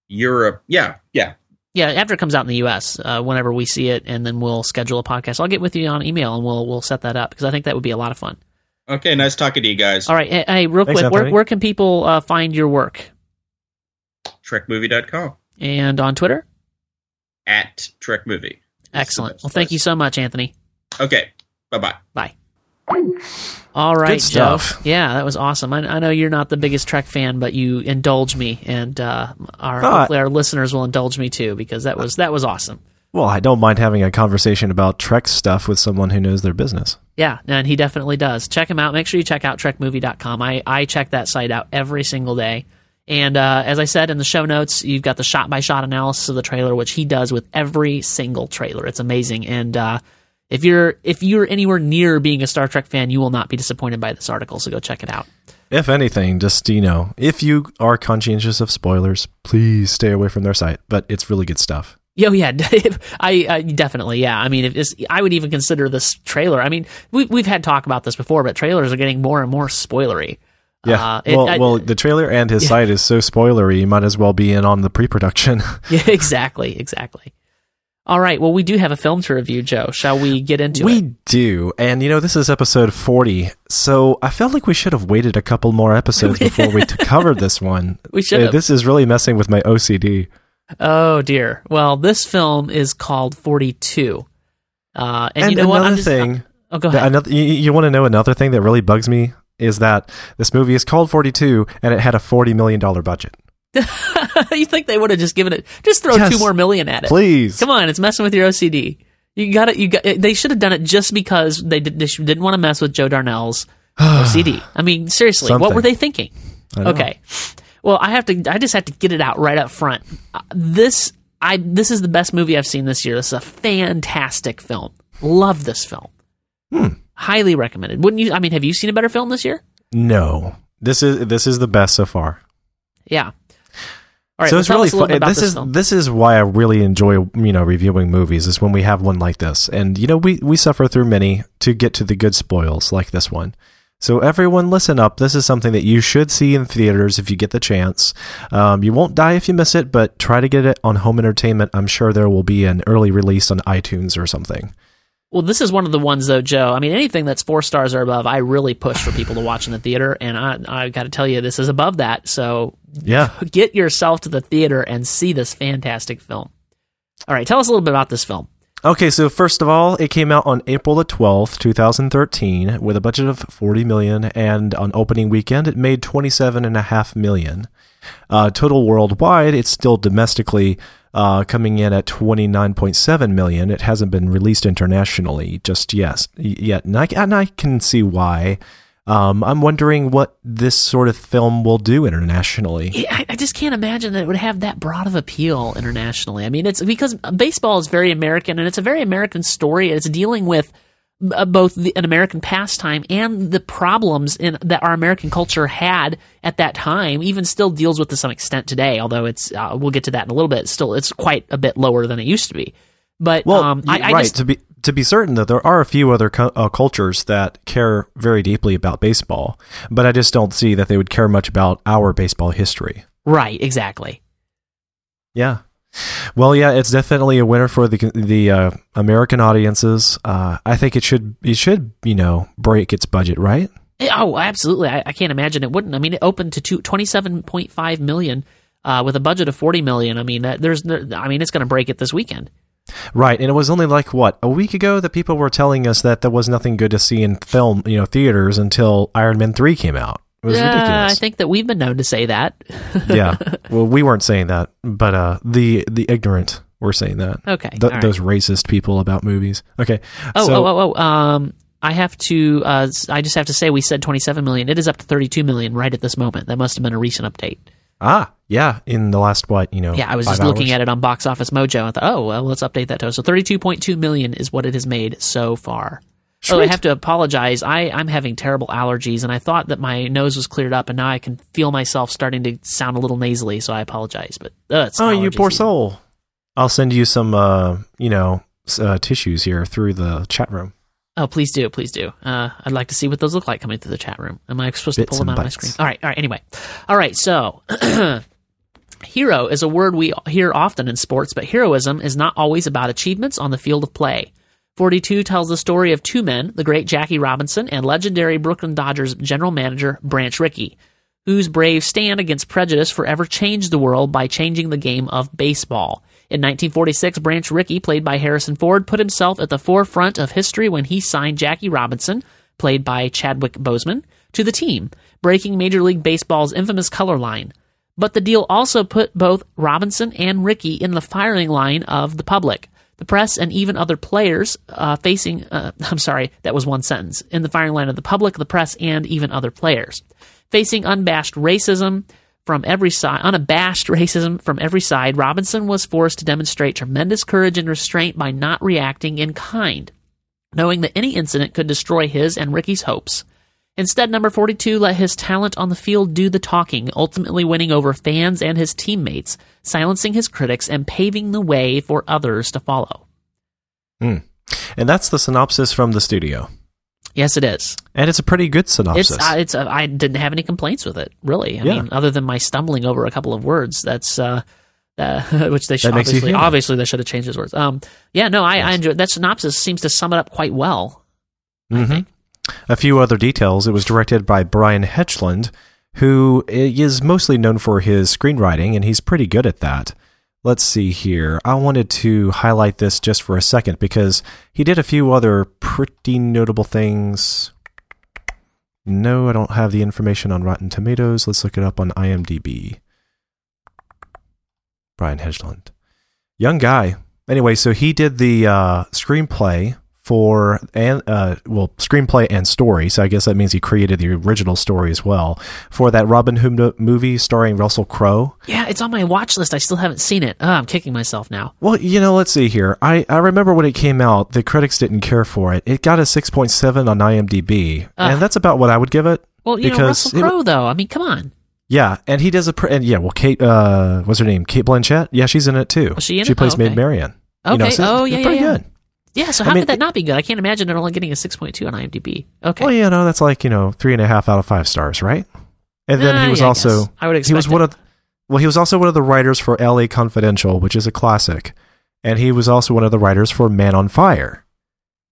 Europe. Yeah. Yeah. Yeah, after it comes out in the U.S., uh, whenever we see it, and then we'll schedule a podcast. I'll get with you on email, and we'll we'll set that up because I think that would be a lot of fun. Okay. Nice talking to you guys. All right. Hey, hey real Thanks, quick, where, where can people uh, find your work? Trekmovie.com And on Twitter? at Trek Movie. Excellent. Well, thank you so much, Anthony. Okay. Bye bye. Bye. All right, Good stuff. Joe. Yeah, that was awesome. I, I know you're not the biggest Trek fan, but you indulge me, and uh, our Oh, hopefully our listeners will indulge me too because that was that was awesome. Well, I don't mind having a conversation about Trek stuff with someone who knows their business. Yeah, and he definitely does. Check him out. Make sure you check out trekmovie.com. I, I check that site out every single day. And uh, as I said in the show notes, you've got the shot by shot analysis of the trailer, which he does with every single trailer. It's amazing. And uh, if you're if you're anywhere near being a Star Trek fan, you will not be disappointed by this article. So go check it out. If anything, just you know, if you are conscientious of spoilers, please stay away from their site. But it's really good stuff. Yo, yeah, I, I definitely, yeah. I mean, if I would even consider this trailer. I mean, we, we've had talk about this before, but trailers are getting more and more spoilery. Yeah. Uh, it- well, I- well, the trailer and his Yeah. site is so spoilery. You might as well be in on the pre-production. Yeah, exactly, exactly. All right, well, we do have a film to review, Joe. Shall we get into we it? We do, and you know this is episode forty, so I felt like we should have waited a couple more episodes before we t- covered this one. We should Uh. This is really messing with my OCD. Oh dear. Well, this film is called Forty Two. Uh, and, And, you know what? another I'm just, thing, oh, go ahead. another, you, you want to know another thing that really bugs me is that this movie is called Forty Two, and it had a forty million dollar budget. you think they would have just given it? Just throw Yes. two more million at it. Please, Come on, it's messing with your OCD. You got it. You got. They should have done it just because they did, they didn't want to mess with Joe Darnell's OCD. I mean, seriously, what were they thinking? I know. Well, I have to. I just have to get it out right up front. Uh, This. I. This is the best movie I've seen this year. This is a fantastic film. Love this film. Hmm. Highly recommended. Wouldn't you? I mean, have you seen a better film this year? No, this is this is the best so far. Yeah. All right. so it's really us a little fun. This, this is film. this is why I really enjoy you know reviewing movies is when we have one like this, and you know we we suffer through many to get to the good spoils like this one. So everyone, listen up. This is something that you should see in theaters if you get the chance. Um, you won't die if you miss it, but try to get it on home entertainment. I'm sure there will be an early release on iTunes or something. Well, this is one of the ones though, Joe. I mean, anything that's four stars or above, I really push for people to watch in the theater, and I I got to tell you, this is above that. So Yeah. get yourself to the theater and see this fantastic film. All right, tell us a little bit about this film. Okay, so first of all, it came out on April the 12th, 2013 with a budget of 40 million and on opening weekend it made 27 and a half million. Uh, total worldwide, it's still domestically uh, coming in at 29.7 million. It hasn't been released internationally just yes, yet. And I, and I can see why. Um, I'm wondering what this sort of film will do internationally. I, I just can't imagine that it would have that broad of appeal internationally. I mean, it's because baseball is very American, and it's a very American story. It's dealing with uh, both the, an American pastime and the problems in that our American culture had at that time. Even still deals with to some extent today, although it's uh, we'll get to that in a little bit. Still, it's quite a bit lower than it used to be. But Well, um, I, I right. just to be to be certain that there are a few other uh, cultures that care very deeply about baseball, but I just don't see that they would care much about our baseball history. right exactly. Yeah. Well, yeah, it's definitely a winner for the the uh, American audiences. Uh, I think it should it should you know break its budget, right? Oh, absolutely. I, I can't imagine it wouldn't. I mean, it opened to two, 27.5 million uh, with a budget of 40 million. I mean, that, there's, I mean, it's going to break it this weekend. Right, and it was only like what a week ago that people were telling us that there was nothing good to see in film, you know, theaters until Iron Man three came out. It was Uh, I think that we've been known to say that. yeah. Well, we weren't saying that, but uh, the the ignorant were saying that. Okay. Th- right. Those racist people about movies. Okay. oh, so, oh, oh, oh. Um, I have to. Uh, I just have to say, we said 27 million. It is up to 32 million right at this moment. That must have been a recent update. ah, yeah. In the last what you know? Yeah, I was just looking at it on Box Office Mojo. I thought, oh, well, let's update that to us. So 32.2 million is what it has made so far. Oh, I have to apologize. I, I'm having terrible allergies, and I thought that my nose was cleared up, and now I can feel myself starting to sound a little nasally, so I apologize. But uh, Oh, you poor soul. I'll send you some, uh, you know, uh, tissues here through the chat room. Oh, please do, please do. Uh, I'd like to see what those look like coming through the chat room. Am I supposed to pull them out of my screen? All right, all right. Anyway, all right. So, hero is a word we hear often in sports, but heroism is not always about achievements on the field of play. 42 tells the story of two men, the great Jackie Robinson and legendary Brooklyn Dodgers general manager Branch Rickey, whose brave stand against prejudice forever changed the world by changing the game of baseball. In 1946, Branch Rickey, played by Harrison Ford, put himself at the forefront of history when he signed Jackie Robinson, played by Chadwick Boseman, to the team, breaking Major League Baseball's infamous color line. But the deal also put both Robinson and Rickey in the firing line of the public. The press and even other players uh, facing, uh, I'm sorry, that was one sentence, in the firing line of the public, the press, and even other players. Facing unabashed racism from every side, unabashed racism from every side, Robinson was forced to demonstrate tremendous courage and restraint by not reacting in kind, knowing that any incident could destroy his and Rickey's hopes. Instead, number 42 let his talent on the field do the talking, ultimately winning over fans and his teammates, silencing his critics, and paving the way for others to follow. And that's the synopsis from the studio. Yes, it is. And it's a pretty good synopsis. It's, uh, it's. Uh, I didn't have any complaints with it, really. I Yeah. mean, other than my stumbling over a couple of words. That's uh, uh, which they should obviously, obviously they should have changed his words. Um, yeah, no, I, I Yes. enjoyed that synopsis. Seems to sum it up quite well. I Mhm. think. A few other details. It was directed by Brian Helgeland, who is mostly known for his screenwriting, and he's pretty good at that. Let's see here. I wanted to highlight this just for a second because he did a few other pretty notable things. No, I don't have the information on Rotten Tomatoes. Let's look it up on IMDb. Brian Helgeland. Young guy. Anyway, so he did the uh, screenplay for and uh, well screenplay and story. So I guess that means he created the original story as well for that Robin Hood movie starring Russell Crowe. Yeah, it's on my watch list. I still haven't seen it. Oh, I'm kicking myself now. Well, you know, let's see here. I, I remember when it came out, the critics didn't care for it. It got a 6.7 on IMDb, Ah. and that's about what I would give it. Well, you know, Because Russell it- Crowe, though. I mean, come on. Yeah, and he does a pr- and yeah, well, Cate, uh, what's her name? Cate Blanchett. Yeah, she's in it too. Was she in She it? plays Oh, okay. Maid Marian. Okay. You know, so oh, yeah, yeah, pretty yeah. good. Yeah, so I how mean, could that not be good? I can't imagine it only getting a 6.2 on IMDb. Okay. Well, you know, that's like you know three and a half out of five stars, right? And then Ah, he was yeah, also guess. I would expect he was one it. of well he was also one of the writers for L.A. Confidential, which is a classic, and he was also one of the writers for Man on Fire.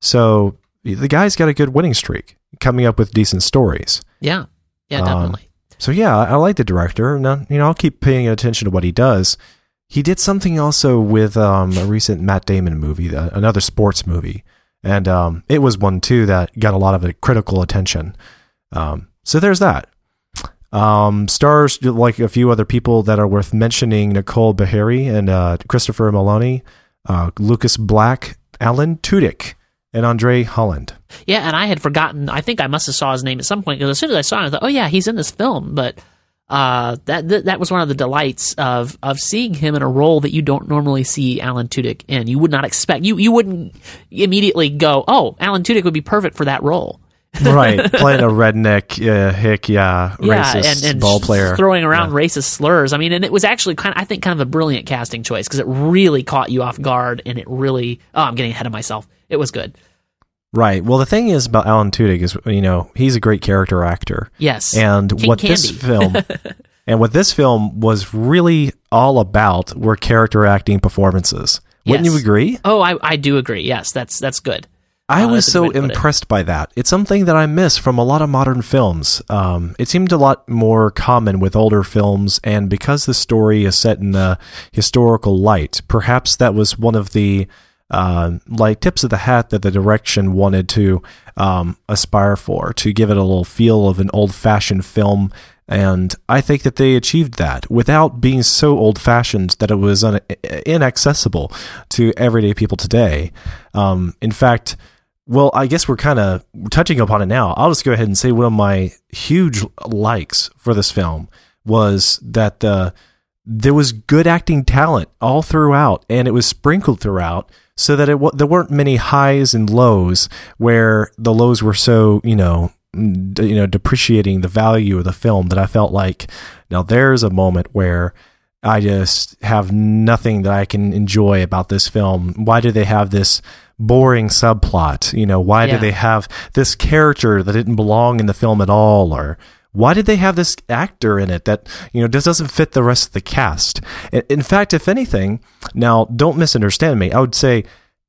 So the guy's got a good winning streak, coming up with decent stories. Yeah. Yeah, Um, definitely. So yeah, I, I like the director. Now, you know, I'll keep paying attention to what he does. He did something also with um, a recent Matt Damon movie, uh, another sports movie, and um, it was one too that got a lot of critical attention. Um, so there's that. Um, stars like a few other people that are worth mentioning: Nicole Beharie and uh, Christopher Meloni, uh, Lucas Black, Alan Tudyk, and Andre Holland. Yeah, and I had forgotten. I think I must have saw his name at some point because as soon as I saw him, I thought, "Oh yeah, he's in this film." But uh, that, that that was one of the delights of of seeing him in a role that you don't normally see Alan Tudyk in. You would not expect you you wouldn't immediately go, "Oh, Alan Tudyk would be perfect for that role." right, playing a redneck uh, hick, yeah, Yeah, racist and, and ball player, throwing around Yeah. racist slurs. I mean, and it was actually kind of, I think, kind of a brilliant casting choice because it really caught you off guard, and it really. Oh, I'm getting ahead of myself. It was good. Right. Well, the thing is about Alan Tudyk is, you know, he's a great character actor, Yes, and King what this film, and what this film was really all about were character acting performances. Wouldn't Yes. you agree? Oh, I, I do agree. Yes, that's that's good. I Uh, was so good way to put it. impressed by that. It's something that I miss from a lot of modern films. Um, it seemed a lot more common with older films, and because the story is set in a historical light, perhaps that was one of the uh, like tips of the hat that the direction wanted to um, aspire for to give it a little feel of an old-fashioned film. And I think that they achieved that without being so old-fashioned that it was un- inaccessible to everyday people today. Um, in fact, well, I guess we're kind of touching upon it now. I'll just go ahead and say one of my huge likes for this film was that the there was good acting talent all throughout, and it was sprinkled throughout, so that it w- there weren't many highs and lows where the lows were so you know d- you know depreciating the value of the film that I felt like now there's a moment where I just have nothing that I can enjoy about this film. Why do they have this boring subplot? You know, why Yeah. do they have this character that didn't belong in the film at all? Or why did they have this actor in it that, you know, just doesn't fit the rest of the cast? In- fact, if anything, now don't misunderstand me. I would say,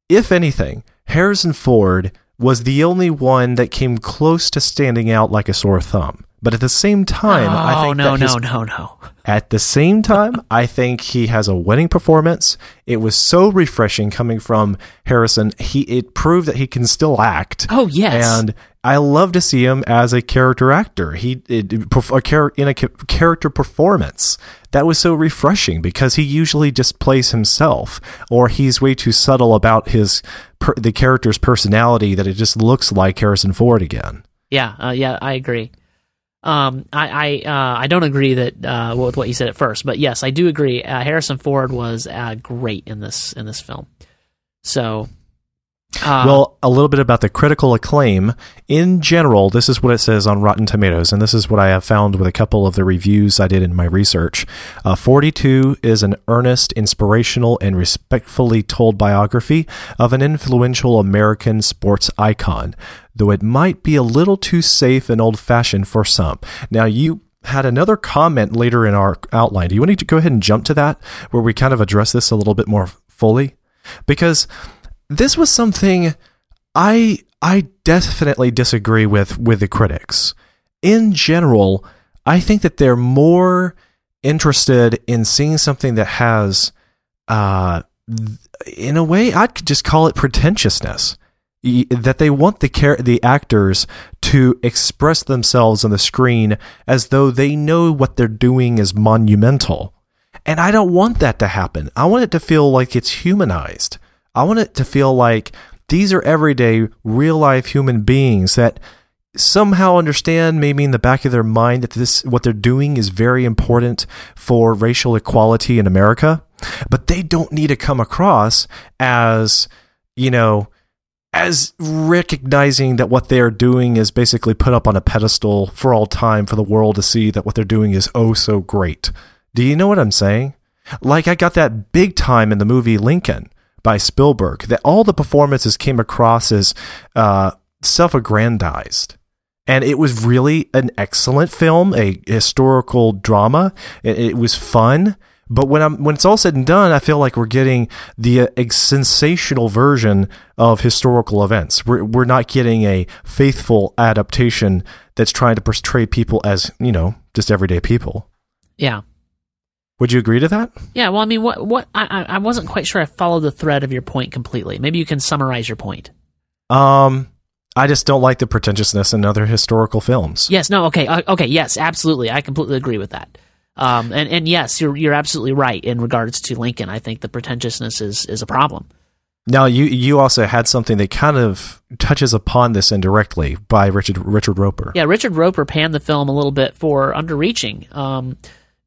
if anything, Harrison Ford was the only one that came close to standing out like a sore thumb. But at the same time, I oh think no his no no no. at the same time, I think he has a winning performance. It was so refreshing coming from Harrison. He it proved that he can still act. Oh yes. And I love to see him as a character actor. He it, a char- in a character performance that was so refreshing because he usually just plays himself, or he's way too subtle about his per- the character's personality that it just looks like Harrison Ford again. Yeah, uh, yeah, I agree. Um, I I uh, I don't agree that uh, with what you said at first, but yes, I do agree. Uh, Harrison Ford was uh, great in this in this film. So, uh, well, a little bit about the critical acclaim. In general, this is what it says on Rotten Tomatoes, and this is what I have found with a couple of the reviews I did in my research. Uh, 42 is an earnest, inspirational, and respectfully told biography of an influential American sports icon, though it might be a little too safe and old fashioned for some. Now, you had another comment later in our outline. Do you want to go ahead and jump to that, where we kind of address this a little bit more fully? Because this was something I I definitely disagree with with the critics. In general, I think that they're more interested in seeing something that has uh in a way I could just call it pretentiousness. That they want the the actors to express themselves on the screen as though they know what they're doing is monumental. And I don't want that to happen. I want it to feel like it's humanized. I want it to feel like these are everyday, real life human beings that somehow understand, maybe in the back of their mind, that this what they're doing is very important for racial equality in America. But they don't need to come across as, you know, as recognizing that what they are doing is basically put up on a pedestal for all time for the world to see that what they're doing is oh so great. Do you know what I'm saying? Like I got that big time in the movie Lincoln by Spielberg, that all the performances came across as uh, self-aggrandized. And it was really an excellent film, a historical drama. It, it was fun. But when I'm when it's all said and done, I feel like we're getting the uh, sensational version of historical events. We're we're not getting a faithful adaptation that's trying to portray people as you know just everyday people. yeah, Would you agree to that? yeah. Well, I mean, what what I I wasn't quite sure I followed the thread of your point completely. Maybe you can summarize your point. Um, I just don't like the pretentiousness in other historical films. Yes. No. Okay. Uh, okay. Yes. Absolutely. I completely agree with that. Um, and and yes, you're you're absolutely right in regards to Lincoln. I think the pretentiousness is is a problem. Now you you also had something that kind of touches upon this indirectly by Richard Richard Roeper. Yeah, Richard Roeper panned the film a little bit for underreaching. Um,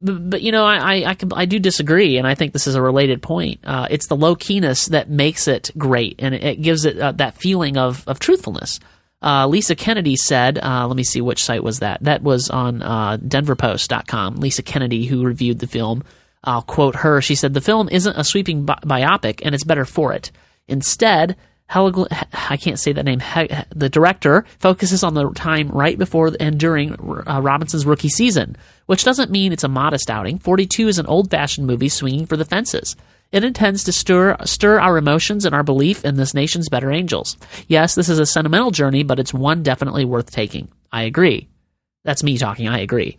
but, you know, I I, I, can, I do disagree, and I think this is a related point. Uh, it's the low keyness that makes it great, and it, it gives it uh, that feeling of of truthfulness. Uh, Lisa Kennedy said, uh, let me see which site was that. That was on uh, DenverPost.com. Lisa Kennedy, who reviewed the film, I'll quote her. She said, The film isn't a sweeping bi- biopic, and it's better for it. Instead, Helig- I can't say that name. He- the director focuses on the time right before and during uh, Robinson's rookie season, which doesn't mean it's a modest outing. 42 is an old fashioned movie swinging for the fences. It intends to stir stir our emotions and our belief in this nation's better angels. Yes, this is a sentimental journey, but it's one definitely worth taking. I agree. That's me talking. I agree.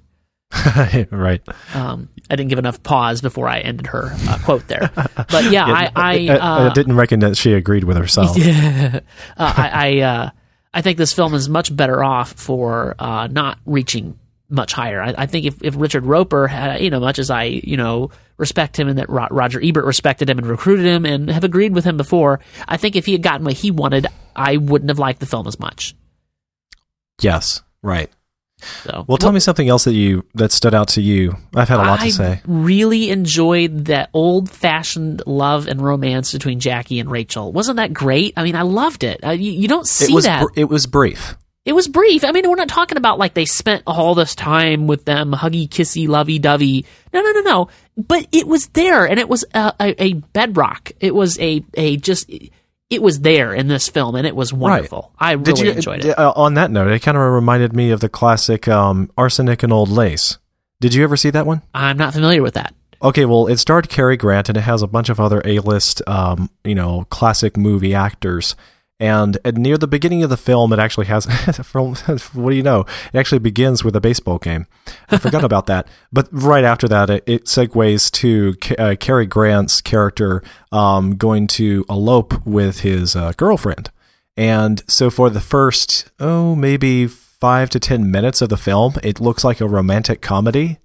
right. Um, I didn't give enough pause before I ended her uh, quote there. But yeah, I I, I, uh, I didn't reckon that she agreed with herself. yeah. Uh, I I, uh, I think this film is much better off for uh, not reaching much higher. I, I think if, if Richard Roeper had, you know, much as I, you know, respect him and that Ro- Roger Ebert respected him and recruited him and have agreed with him before, I think if he had gotten what he wanted, I wouldn't have liked the film as much. Yes, right. So, Well, tell me something else that you that stood out to you. I've had a lot I to say. really enjoyed that old fashioned love and romance between Jackie and Rachel. Wasn't that great? I mean, I loved it. Uh, you, you don't It see was that. br- it was brief. It was brief. I mean, we're not talking about like they spent all this time with them, huggy, kissy, lovey dovey. No, no, no, no. But it was there, and it was a, a, a bedrock. It was a a just. It was there in this film, and it was wonderful. I really Did you enjoyed it. uh, on that note? It kind of reminded me of the classic um, "Arsenic and Old Lace." Did you ever see that one? I'm not familiar with that. Okay, well, it starred Cary Grant and it has a bunch of other A-list, um, you know, classic movie actors. And, near the beginning of the film, it actually has. what do you know? It actually begins with a baseball game. I forgot about that. But right after that, it, it segues to uh, Cary Grant's character um, going to elope with his uh, girlfriend. And so for the first, oh, maybe five to 10 minutes of the film, it looks like a romantic comedy.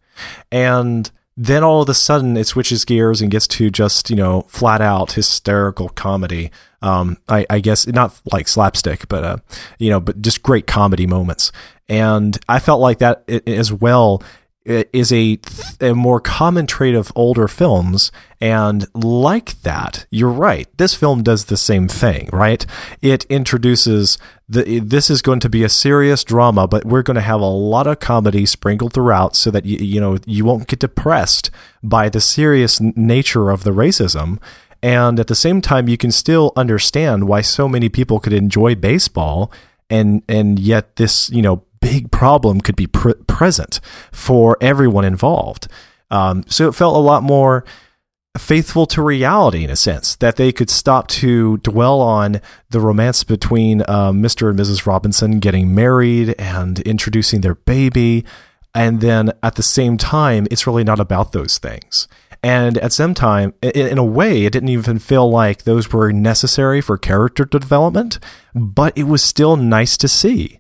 And then all of a sudden it switches gears and gets to just, you know, flat out hysterical comedy. Um, I, I guess not like slapstick, but, uh, you know, but just great comedy moments. And I felt like that as well is a, a more common trait of older films. And like that, you're right. This film does the same thing, right? It introduces the, this is going to be a serious drama, but we're going to have a lot of comedy sprinkled throughout so that you, you know, you won't get depressed by the serious nature of the racism. And at the same time, you can still understand why so many people could enjoy baseball and, and yet this, you know, big problem could be pr- present for everyone involved. Um, so it felt a lot more faithful to reality in a sense that they could stop to dwell on the romance between uh, Mr. and Mrs. Robinson getting married and introducing their baby. And then at the same time, it's really not about those things. And at some time, in a way, it didn't even feel like those were necessary for character development, but it was still nice to see.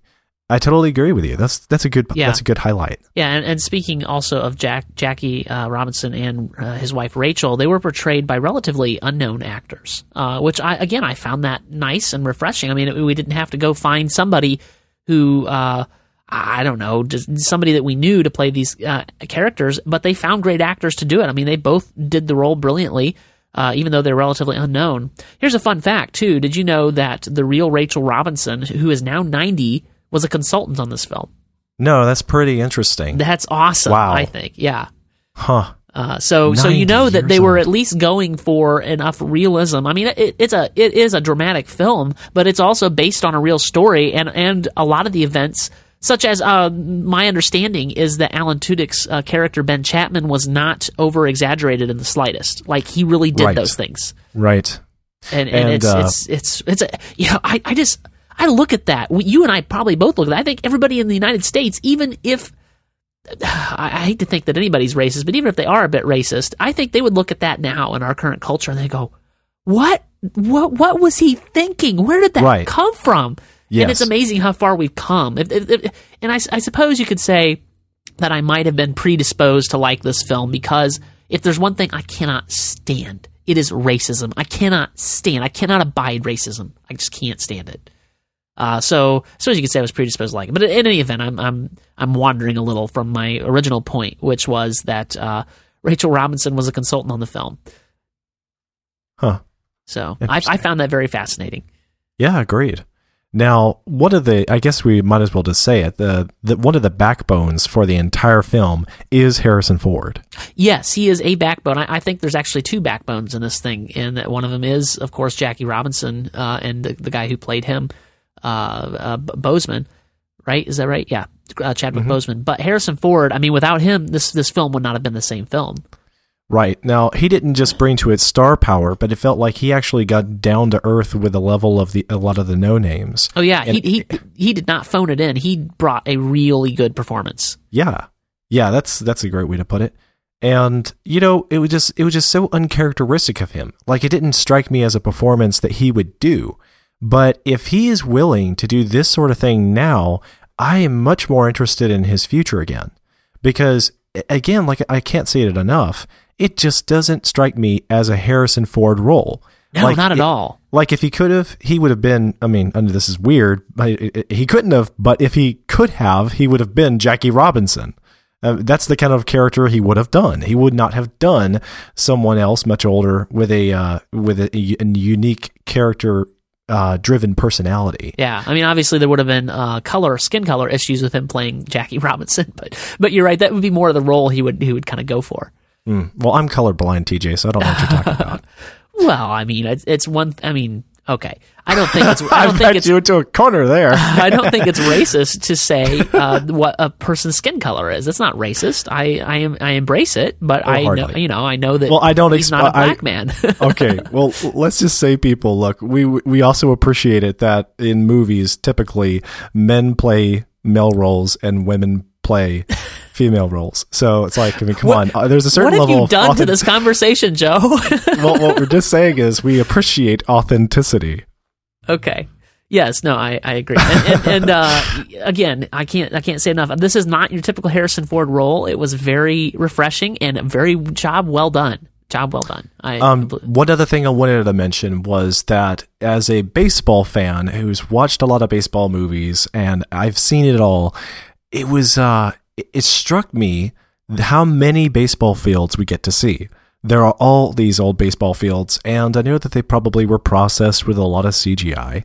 I totally agree with you. That's that's a good Yeah. that's a good highlight. Yeah, and, and speaking also of Jack, Jackie uh, Robinson and uh, his wife Rachel, they were portrayed by relatively unknown actors, uh, which I again I found that nice and refreshing. I mean, it, we didn't have to go find somebody who uh, I don't know, just somebody that we knew to play these uh, characters, but they found great actors to do it. I mean, they both did the role brilliantly. Uh, even though they're relatively unknown. Here's a fun fact, too. Did you know that the real Rachel Robinson, who is now 90, was a consultant on this film? No, that's pretty interesting. That's awesome. Wow. I think. Yeah. Huh. Uh, so so you know that they were old. at least going for enough realism. I mean, it, it's a it is a dramatic film, but it's also based on a real story, and and a lot of the events, such as uh, my understanding is that Alan Tudyk's uh, character Ben Chapman was not over exaggerated in the slightest. Like he really did Right. those things, Right. and and, And, it's, uh, it's it's it's a you know I I just I look at that. You and I probably both look at that. I think everybody in the United States, even if I, hate to think that anybody's racist, but even if they are a bit racist, I think they would look at that now in our current culture and they go, "What? What? What was he thinking? Where did that Right. come from?" Yes. And it's amazing how far we've come. If, if, if- and I, I suppose you could say that I might have been predisposed to like this film because if there's one thing I cannot stand, it is racism. I cannot stand. I cannot abide racism. I just can't stand it. Uh, so, I suppose you could say I was predisposed to like it. But in any event, I'm I'm I'm wandering a little from my original point, which was that uh, Rachel Robinson was a consultant on the film. Huh. So I, I found that very fascinating. Yeah, agreed. Now, one of the I guess we might as well just say it. The, the one of the backbones for the entire film is Harrison Ford. Yes, he is a backbone. I, I think there's actually two backbones in this thing, and that one of them is, of course, Jackie Robinson uh, and the, the guy who played him, uh, uh, Boseman. Right? Is that right? Yeah, uh, Chadwick Boseman. But Harrison Ford. I mean, without him, this this film would not have been the same film. Right. Now, he didn't just bring to it star power, but it felt like he actually got down to earth with the level of the a lot of the no names. Oh yeah, And- he he he did not phone it in. He brought a really good performance. Yeah. Yeah, that's that's a great way to put it. And you know, it was just it was just so uncharacteristic of him. Like it didn't strike me as a performance that he would do. But if he is willing to do this sort of thing now, I am much more interested in his future again. Because again, like I can't say it enough, it just doesn't strike me as a Harrison Ford role. No, Like, not at it- all. Like if he could have, he would have been. I mean, this is weird, but it- it- he couldn't have. But if he could have, he would have been Jackie Robinson. Uh, that's the kind of character he would have done. He would not have done someone else much older with a uh, with a, a unique character uh, driven personality. Yeah, I mean, obviously there would have been uh, color, skin color issues with him playing Jackie Robinson, but but you're right. That would be more of the role he would he would kind of go for. Mm. Well, I'm colorblind, TJ, so I don't know what you're talking about. Well, I mean, it's, it's one. I mean, okay, I don't think it's. I I don't think it's. you into a corner there. I don't think it's racist to say uh, what a person's skin color is. It's not racist. I I am I embrace it, but I know you know I know that. Well, I don't He's ex- not a I- black man. okay, well, let's just say, people, look, we we also appreciate it that in movies, typically men play male roles and women play female roles. So it's like, I mean, come What- on, uh, there's a certain level. what have level you done to this conversation, Joe? well, what we're just saying is we appreciate authenticity. Okay. Yes, no, I, I agree. And, and, and uh, again, I can't I can't say enough. This is not your typical Harrison Ford role. It was very refreshing and a very job well done. Job well done. I Um, one other thing I wanted to mention was that as a baseball fan who's watched a lot of baseball movies and I've seen it all, it was uh, it, struck me how many baseball fields we get to see. There are all these old baseball fields, and I know that they probably were processed with a lot of CGI.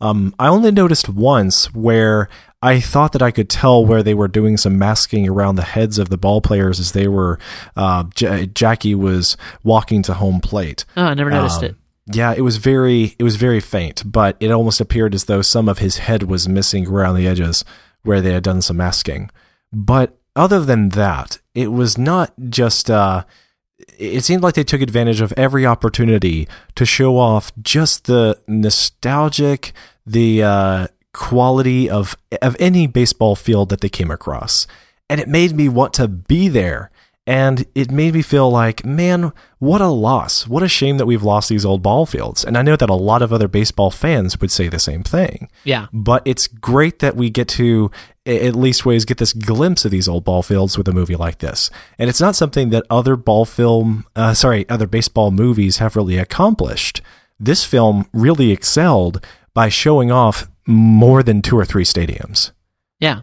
Um, I only noticed once where I thought that I could tell where they were doing some masking around the heads of the ball players as they were. Uh, J- Jackie was walking to home plate. oh, I never noticed um, it. Yeah, it was very it was very faint, but it almost appeared as though some of his head was missing around the edges where they had done some masking. But other than that, it was not just uh it seemed like they took advantage of every opportunity to show off just the nostalgic, the uh, quality of of any baseball field that they came across, and it made me want to be there. And it made me feel like, man, what a loss! What a shame that we've lost these old ball fields. And I know that a lot of other baseball fans would say the same thing Yeah. but it's great that we get to at least ways get this glimpse of these old ball fields with a movie like this and it's not something that other ball film uh, sorry other baseball movies have really accomplished this film really excelled by showing off more than two or three stadiums Yeah.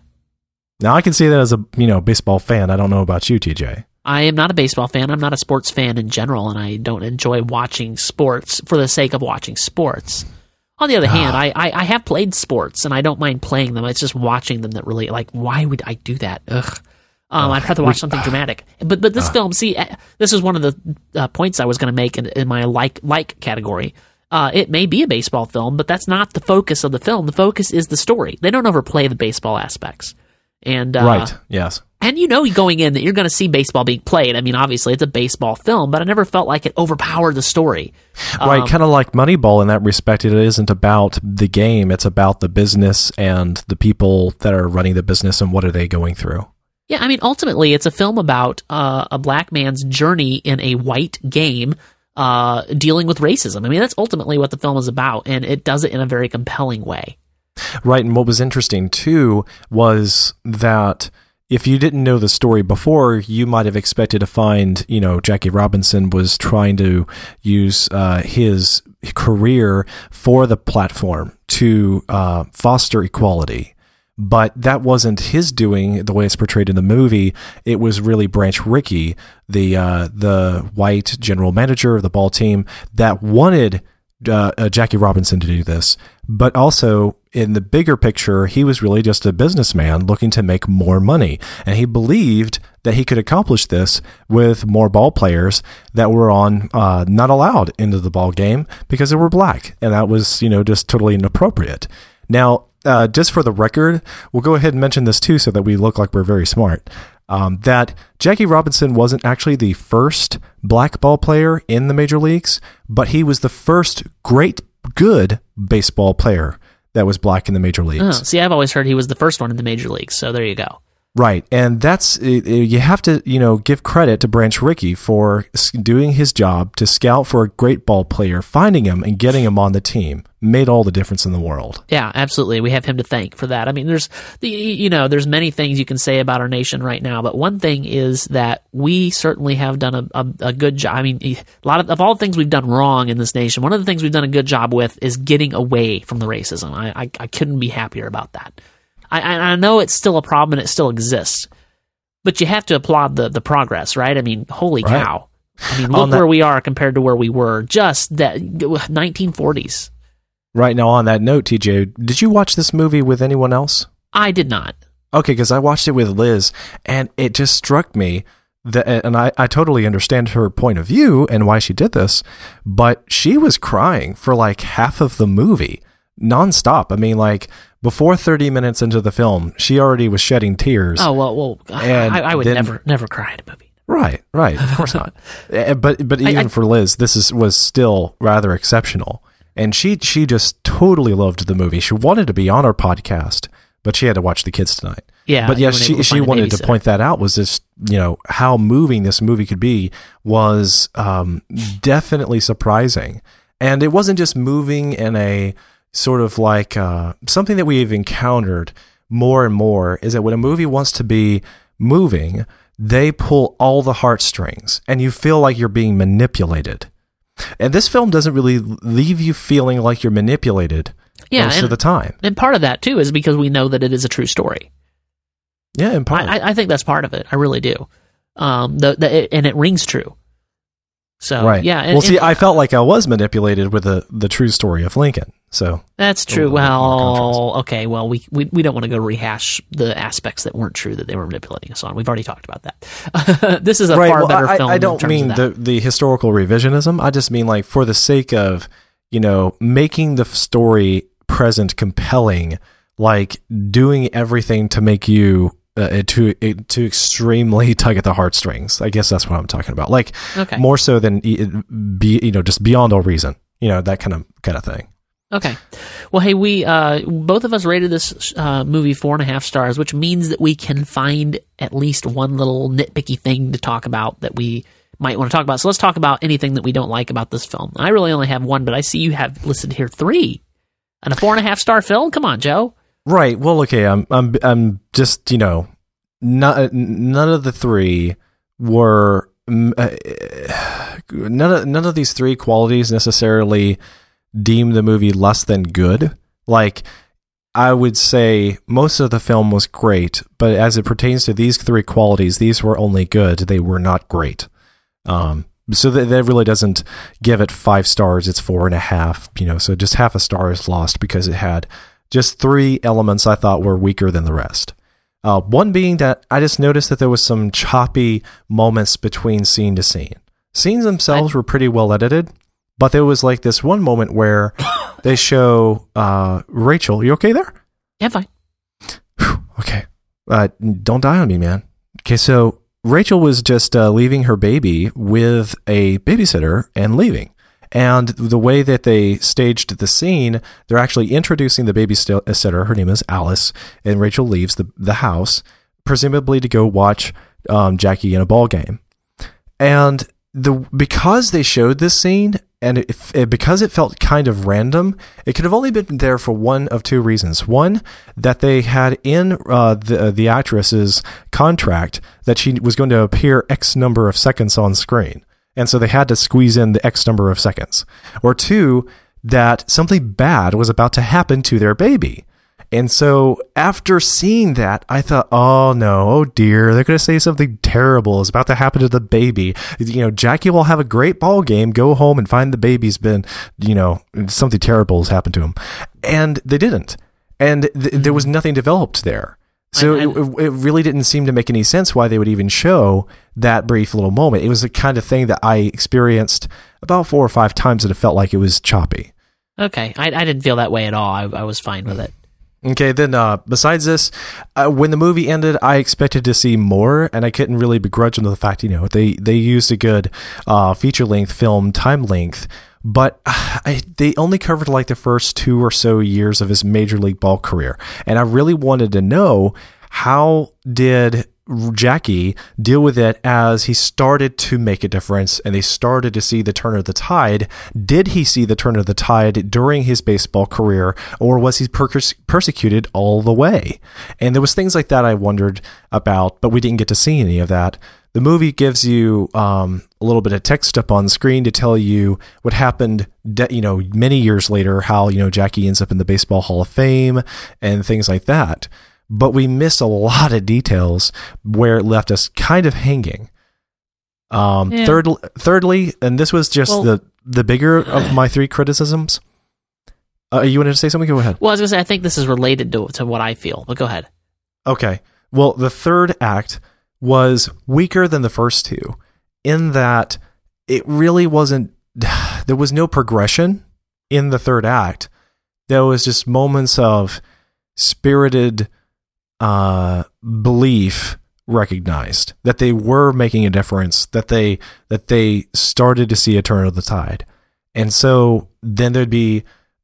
now i can see that as a you know baseball fan i don't know about you tj I am not a baseball fan. I'm not a sports fan in general, and I don't enjoy watching sports for the sake of watching sports. On the other hand, I, I, I have played sports, and I don't mind playing them. It's just watching them that really like. Why would I do that? Ugh. Um, I'd rather watch something dramatic. But but this film, see, eh, this is one of the uh, points I was going to make in, in my like like category. Uh, it may be a baseball film, but that's not the focus of the film. The focus is the story. They don't overplay the baseball aspects. And uh, right yes and you know going in that you're going to see baseball being played. I mean, obviously it's a baseball film, but I never felt like it overpowered the story. right Um, kind of like moneyball in that respect it isn't about the game it's about the business and the people that are running the business and what are they going through Yeah, I mean, ultimately it's a film about uh, a black man's journey in a white game, uh, dealing with racism. I mean, that's ultimately what the film is about, and it does it in a very compelling way. Right. And what was interesting too was that if you didn't know the story before, you might have expected to find, you know, Jackie Robinson was trying to use uh, his career for the platform to uh, foster equality. But that wasn't his doing the way it's portrayed in the movie. It was really Branch Rickey, the uh, the white general manager of the ball team, that wanted uh, uh, Jackie Robinson to do this. But also, in the bigger picture, he was really just a businessman looking to make more money. And he believed that he could accomplish this with more ball players that were on, uh, not allowed into the ball game because they were black. And that was, you know, just totally inappropriate. Now, uh, just for the record, we'll go ahead and mention this too so that we look like we're very smart. Um, that Jackie Robinson wasn't actually the first black ball player in the major leagues, but he was the first great, good baseball player that was black in the major leagues. Oh, see, I've always heard he was the first one in the major leagues, so there you go. Right, and that's you have to you know give credit to Branch Rickey for doing his job to scout for a great ball player, finding him and getting him on the team made all the difference in the world. Yeah, absolutely. We have him to thank for that. I mean, there's the you know there's many things you can say about our nation right now, but one thing is that we certainly have done a, a, a good job. I mean, a lot of, of all the things we've done wrong in this nation, one of the things we've done a good job with is getting away from the racism. I I, I couldn't be happier about that. I, I know it's still a problem and it still exists, but you have to applaud the the progress, right? I mean, holy Right. cow! I mean, look that- where we are compared to where we were just that 1940s. Right now, on that note, TJ, did you watch this movie with anyone else? I did not. Okay, because I watched it with Liz, and it just struck me that, and I, I totally understand her point of view and why she did this, but she was crying for like half of the movie nonstop. I mean, like before 30 minutes into the film, she already was shedding tears. Oh well, well, I, I would then- never, never cry in a movie. Right, right. Of course not. Eh, But but even I- for Liz, this is was still rather exceptional, and she she just totally loved the movie. She wanted to be on our podcast, but she had to watch the kids tonight. Yeah, but yeah, she she wanted to point that out. Was this you know how moving this movie could be was um, definitely surprising, and it wasn't just moving in a sort of like uh, something that we've encountered more and more is that when a movie wants to be moving, they pull all the heartstrings, and you feel like you're being manipulated. And this film doesn't really leave you feeling like you're manipulated Yeah, most and, of the time. and part of that too is because we know that it is a true story. Yeah, in part. I, I, I think that's part of it. I really do. Um, the, the and it rings true. So right. yeah, and, well, see, and I felt like I was manipulated with the the true story of Lincoln. So that's true. little bit more Well, okay. Well, we, we we don't want to go rehash the aspects that weren't true that they were manipulating us on. We've already talked about that. this is a right. far well, better I, film. I don't mean the the historical revisionism. I just mean like for the sake of you know making the story present compelling, like doing everything to make you. Uh, to to extremely tug at the heartstrings. I guess that's what I'm talking about. Like Okay. more so than e- be you know just beyond all reason. You know that kind of kind of thing. Okay. Well, hey, we uh, both of us rated this uh, movie four and a half stars, which means that we can find at least one little nitpicky thing to talk about that we might want to talk about. So let's talk about anything that we don't like about this film. I really only have one, but I see you have listed here three. And a four and a half star film? Come on, Joe. Right. Well, okay. I'm I'm I'm just you know, not, none of the three were uh, none of none of these three qualities necessarily deem the movie less than good. Like I would say most of the film was great, but as it pertains to these three qualities, these were only good. They were not great. Um, so that, that really doesn't give it five stars. It's four and a half. You know, so just half a star is lost because it had just three elements I thought were weaker than the rest. Uh, one being that I just noticed that there was some choppy moments between scene to scene. Scenes themselves were pretty well edited, but there was like this one moment where they show uh, Rachel. You okay there? Yeah, fine. Okay. Uh, don't die on me, man. Okay, so Rachel was just uh, leaving her baby with a babysitter and leaving. And the way that they staged the scene, they're actually introducing the babysitter. Her name is Alice, and Rachel leaves the, the house, presumably to go watch um, Jackie in a ball game. And the because they showed this scene and it, it, because it felt kind of random, it could have only been there for one of two reasons. One, that they had in uh, the the actress's contract that she was going to appear X number of seconds on screen, and so they had to squeeze in the X number of seconds. Or two, that something bad was about to happen to their baby. And so after seeing that, I thought, oh no, oh dear, they're going to say something terrible is about to happen to the baby. You know, Jackie will have a great ball game, go home and find the baby's been, you know, something terrible has happened to him. And they didn't. And th- there was nothing developed there. So I- I- it, it really didn't seem to make any sense why they would even show that brief little moment. It was the kind of thing that I experienced about four or five times and it felt like it was choppy. Okay. I, I didn't feel that way at all. I, I was fine with it. Okay, then uh, besides this, uh, when the movie ended, I expected to see more, and I couldn't really begrudge them the fact, you know, they they used a good uh, feature length film time length, but I, they only covered like the first two or so years of his major league ball career, and I really wanted to know how did Jackie deal with it as he started to make a difference and they started to see the turn of the tide. Did he see the turn of the tide during his baseball career or was he per- persecuted all the way? And there was things like that I wondered about, but we didn't get to see any of that. The movie gives you um, a little bit of text up on screen to tell you what happened, de- you know, many years later, how, you know, Jackie ends up in the Baseball Hall of Fame and things like that but we miss a lot of details where it left us kind of hanging. Um, yeah. third, thirdly, and this was just well, the the bigger of my three criticisms. Uh, you wanted to say something? Go ahead. Well, I was going to say I think this is related to to what I feel, but go ahead. Okay. Well, the third act was weaker than the first two, in that it really wasn't. There was no progression in the third act. There was just moments of spirited uh, belief recognized that they were making a difference that they that they started to see a turn of the tide and so then there'd be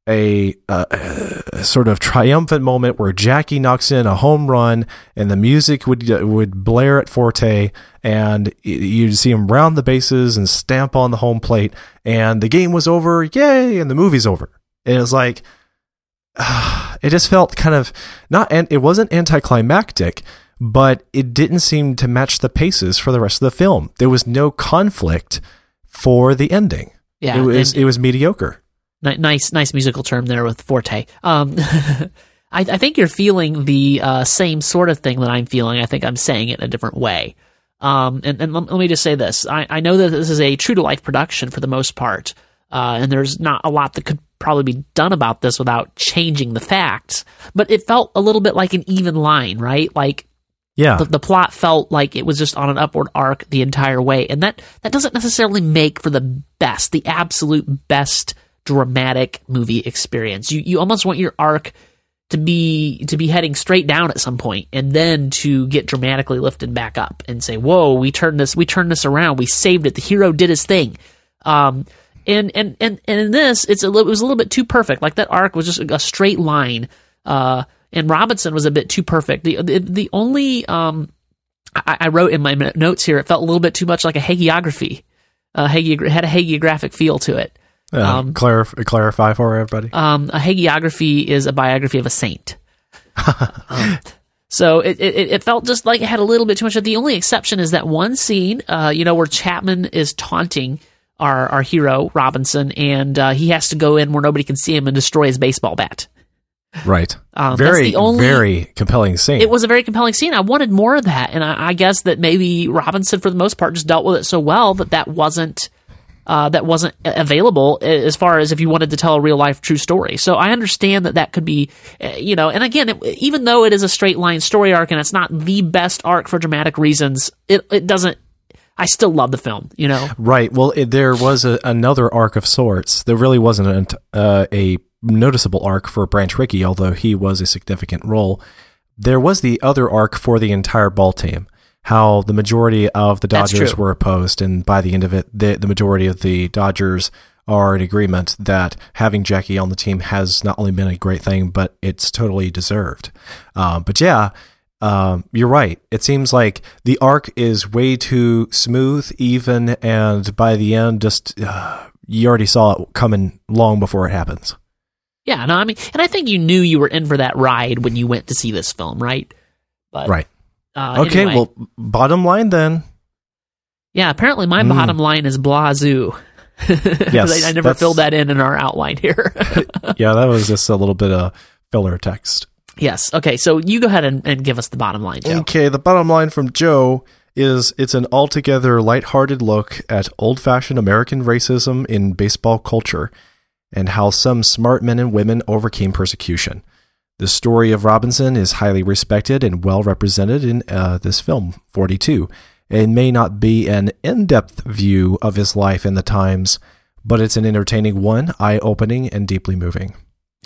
a, a, a, sort of triumphant moment where Jackie knocks in a home run and the music would would blare at Forte and you'd see him round the bases and stamp on the home plate and the game was over yay and the movie's over. And was like it just felt kind of not and it wasn't anticlimactic but it didn't seem to match the paces for the rest of the film. There was no conflict for the ending. Yeah it was it was mediocre nice nice musical term there with forte um I, I, think you're feeling the uh, same sort of thing that I'm feeling. I think I'm saying it in a different way. Um, and, and let, let, me just say this: I, I, know that this is a true to life production for the most part, uh, and there's not a lot that could probably be done about this without changing the facts. But it felt a little bit like an even line, right? Like yeah. The, the, plot felt like it was just on an upward arc the entire way. And that, that doesn't necessarily make for the best, the absolute best dramatic movie experience. You, you almost want your arc to be, to be heading straight down at some point and then to get dramatically lifted back up and say, whoa, we turned this, we turned this around. We saved it. The hero did his thing. Um, and and and and in this, it's a it was a little bit too perfect. Like that arc was just a straight line. Uh, and Robinson was a bit too perfect. The the, the only um, I, I, wrote in my notes here, it felt a little bit too much like a hagiography. Uh, hagi- had a hagiographic feel to it. Uh, um, clarif- clarify for everybody. Um, a hagiography is a biography of a saint. um, so it, it, it felt just like it had a little bit too much. The only exception is that one scene, uh, you know, where Chapman is taunting our our hero Robinson, and uh, he has to go in where nobody can see him and destroy his baseball bat. Right. Um, very, only, very compelling scene. It was a very compelling scene. I wanted more of that, and I, I, guess that maybe Robinson, for the most part, just dealt with it so well that that wasn't uh, that wasn't available as far as if you wanted to tell a real life true story. So I understand that that could be, uh, you know, and again, it, even though it is a straight line story arc and it's not the best arc for dramatic reasons, it it doesn't I still love the film, you know? Right. Well, it, there was a, another arc of sorts. There really wasn't a, uh, a noticeable arc for Branch Rickey, although he was a significant role. There was the other arc for the entire ball team, how the majority of the Dodgers were opposed, and by the end of it, the, the majority of the Dodgers are in agreement that having Jackie on the team has not only been a great thing, but it's totally deserved. Uh, but yeah, um, you're right. It seems like the arc is way too smooth, even, and by the end, just uh, you already saw it coming long before it happens. Yeah, no, I mean, and I think you knew you were in for that ride when you went to see this film, right? But, right. Uh, okay, anyway. well, bottom line then. Yeah, apparently my mm. bottom line is Blazoo. yes, I, I never filled that in in our outline here. yeah, that was just a little bit of filler text. Yes. Okay. So you go ahead and, and give us the bottom line, Joe. Okay. The bottom line from Joe is it's an altogether lighthearted look at old fashioned American racism in baseball culture and how some smart men and women overcame persecution. The story of Robinson is highly respected and well represented in uh, this film, 42. It may not be an in depth view of his life and the times, but it's an entertaining one, eye opening, and deeply moving.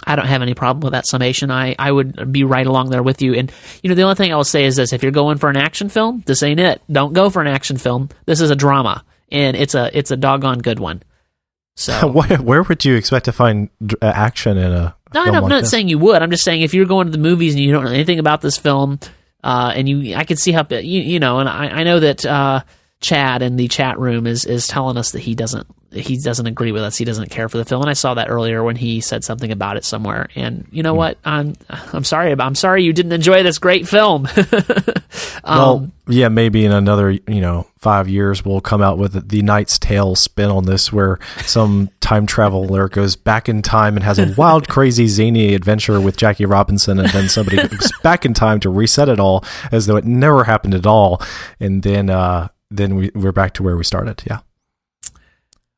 I don't have any problem with that summation. I, I would be right along there with you. And, you know, the only thing I will say is this if you're going for an action film, this ain't it. Don't go for an action film. This is a drama, and it's a it's a doggone good one. So, where, where would you expect to find uh, action in a? No, I'm like not this? saying you would. I'm just saying if you're going to the movies and you don't know anything about this film, uh, and you I can see how you, you know, and I, I know that uh, Chad in the chat room is is telling us that he doesn't he doesn't agree with us. He doesn't care for the film, and I saw that earlier when he said something about it somewhere. And you know what? I'm I'm sorry. I'm sorry you didn't enjoy this great film. um, well, yeah, maybe in another you know five years we'll come out with the Knight's Tale spin on this, where some time traveler goes back in time and has a wild, crazy, zany adventure with Jackie Robinson, and then somebody goes back in time to reset it all as though it never happened at all, and then uh, then we, we're back to where we started. Yeah.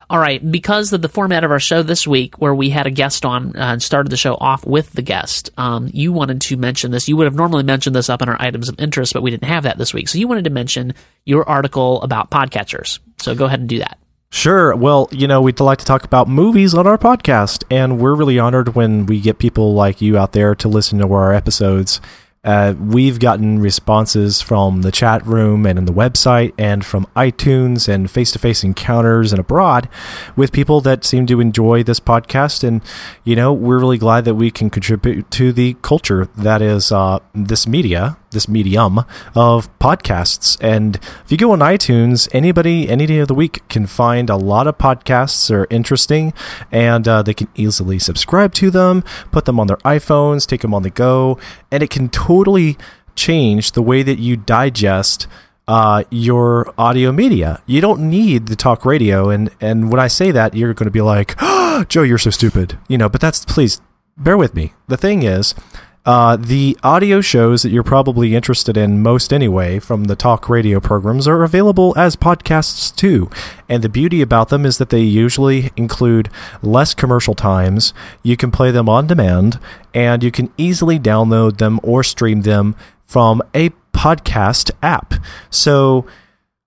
All right, because of the format of our show this week, where we had a guest on uh, and started the show off with the guest, um, you wanted to mention this. You would have normally mentioned this up in our items of interest, but we didn't have that this week. So you wanted to mention your article about podcatchers. So go ahead and do that. Sure. Well, you know, we'd like to talk about movies on our podcast, and we're really honored when we get people like you out there to listen to our episodes. Uh, we've gotten responses from the chat room and in the website and from iTunes and face to face encounters and abroad with people that seem to enjoy this podcast. And, you know, we're really glad that we can contribute to the culture that is uh, this media this medium of podcasts. And if you go on iTunes, anybody any day of the week can find a lot of podcasts that are interesting, and uh, they can easily subscribe to them, put them on their iPhones, take them on the go, and it can totally change the way that you digest. Uh, your audio media. You don't need the talk radio, and and when I say that, you're going to be like, oh, "Joe, you're so stupid," you know. But that's please bear with me. The thing is, uh, the audio shows that you're probably interested in most anyway from the talk radio programs are available as podcasts too. And the beauty about them is that they usually include less commercial times. You can play them on demand and you can easily download them or stream them from a podcast app. So,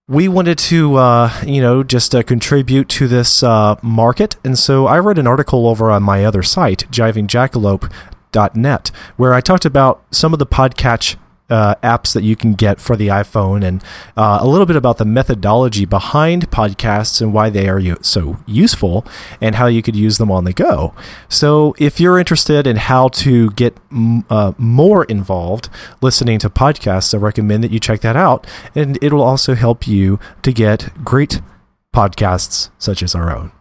we wanted to, uh, you know, just uh, contribute to this uh, market. And so I read an article over on my other site, jivingjackalope net, where I talked about some of the podcatch uh, apps that you can get for the iPhone and uh, a little bit about the methodology behind podcasts and why they are so useful and how you could use them on the go. So, if you're interested in how to get uh, more involved listening to podcasts, I recommend that you check that out. And it'll also help you to get great podcasts such as our own.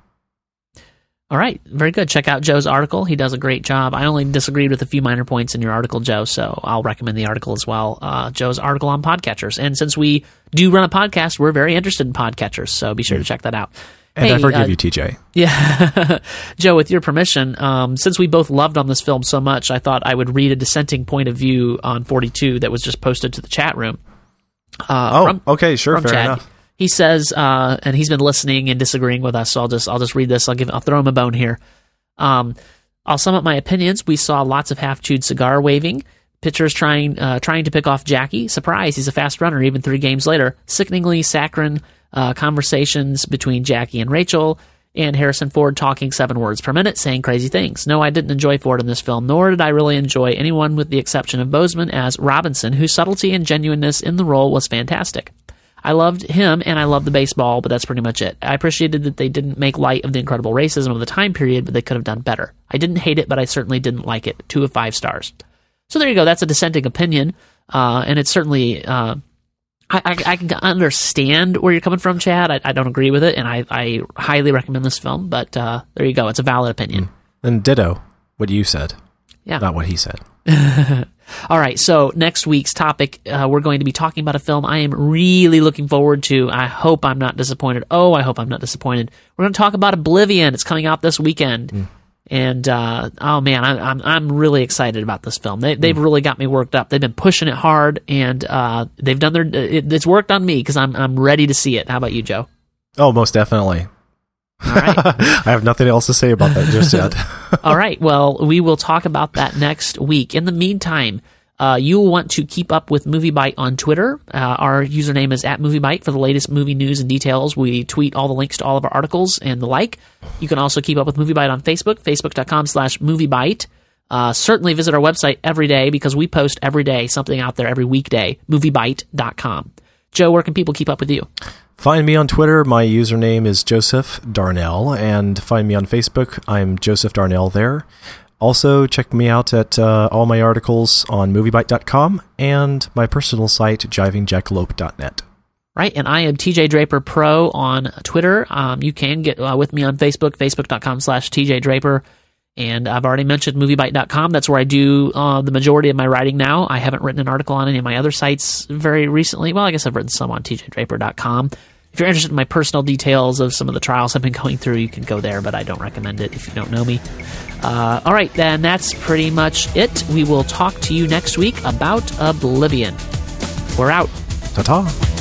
All right, very good. Check out Joe's article. He does a great job. I only disagreed with a few minor points in your article, Joe, so I'll recommend the article as well. Uh, Joe's article on podcatchers. And since we do run a podcast, we're very interested in podcatchers, so be sure to check that out. And hey, I forgive uh, you, TJ. Yeah. Joe, with your permission, um, since we both loved on this film so much, I thought I would read a dissenting point of view on 42 that was just posted to the chat room. Uh, oh, from, okay, sure, fair Chad. enough he says, uh, and he's been listening and disagreeing with us. So I'll just I'll just read this. I'll give I'll throw him a bone here. Um, I'll sum up my opinions. We saw lots of half chewed cigar waving. Pitchers trying uh, trying to pick off Jackie. Surprise, he's a fast runner. Even three games later, sickeningly saccharine uh, conversations between Jackie and Rachel, and Harrison Ford talking seven words per minute, saying crazy things. No, I didn't enjoy Ford in this film, nor did I really enjoy anyone with the exception of Boseman as Robinson, whose subtlety and genuineness in the role was fantastic. I loved him and I loved the baseball, but that's pretty much it. I appreciated that they didn't make light of the incredible racism of the time period, but they could have done better. I didn't hate it, but I certainly didn't like it. Two of five stars. So there you go. That's a dissenting opinion, uh, and it's certainly. Uh, I, I, I, can understand where you're coming from, Chad. I, I don't agree with it, and I, I highly recommend this film. But uh, there you go; it's a valid opinion. Mm. And ditto what you said. Yeah, not what he said. All right, so next week's topic, uh, we're going to be talking about a film I am really looking forward to. I hope I'm not disappointed. Oh, I hope I'm not disappointed. We're going to talk about Oblivion. It's coming out this weekend. Mm. And uh, oh man, I, I'm, I'm really excited about this film. They, they've mm. really got me worked up. They've been pushing it hard, and uh, they've done their. It, it's worked on me because I'm I'm ready to see it. How about you, Joe? Oh, most definitely. All right. I have nothing else to say about that just yet. All right. Well, we will talk about that next week. In the meantime, uh, you will want to keep up with MovieByte on Twitter. Uh, our username is at MovieByte for the latest movie news and details. We tweet all the links to all of our articles and the like. You can also keep up with MovieByte on Facebook, facebook.com slash MovieByte. Uh, certainly visit our website every day because we post every day something out there every weekday, moviebyte.com. Joe, where can people keep up with you? Find me on Twitter. My username is Joseph Darnell, and find me on Facebook. I'm Joseph Darnell there. Also, check me out at uh, all my articles on MovieByte.com and my personal site, jivingjackalope.net. Right, and I am TJ Draper Pro on Twitter. Um, you can get uh, with me on Facebook, facebook.com slash TJ Draper. And I've already mentioned moviebyte.com. That's where I do uh, the majority of my writing now. I haven't written an article on any of my other sites very recently. Well, I guess I've written some on tjdraper.com. If you're interested in my personal details of some of the trials I've been going through, you can go there, but I don't recommend it if you don't know me. Uh, all right, then that's pretty much it. We will talk to you next week about Oblivion. We're out. Ta ta.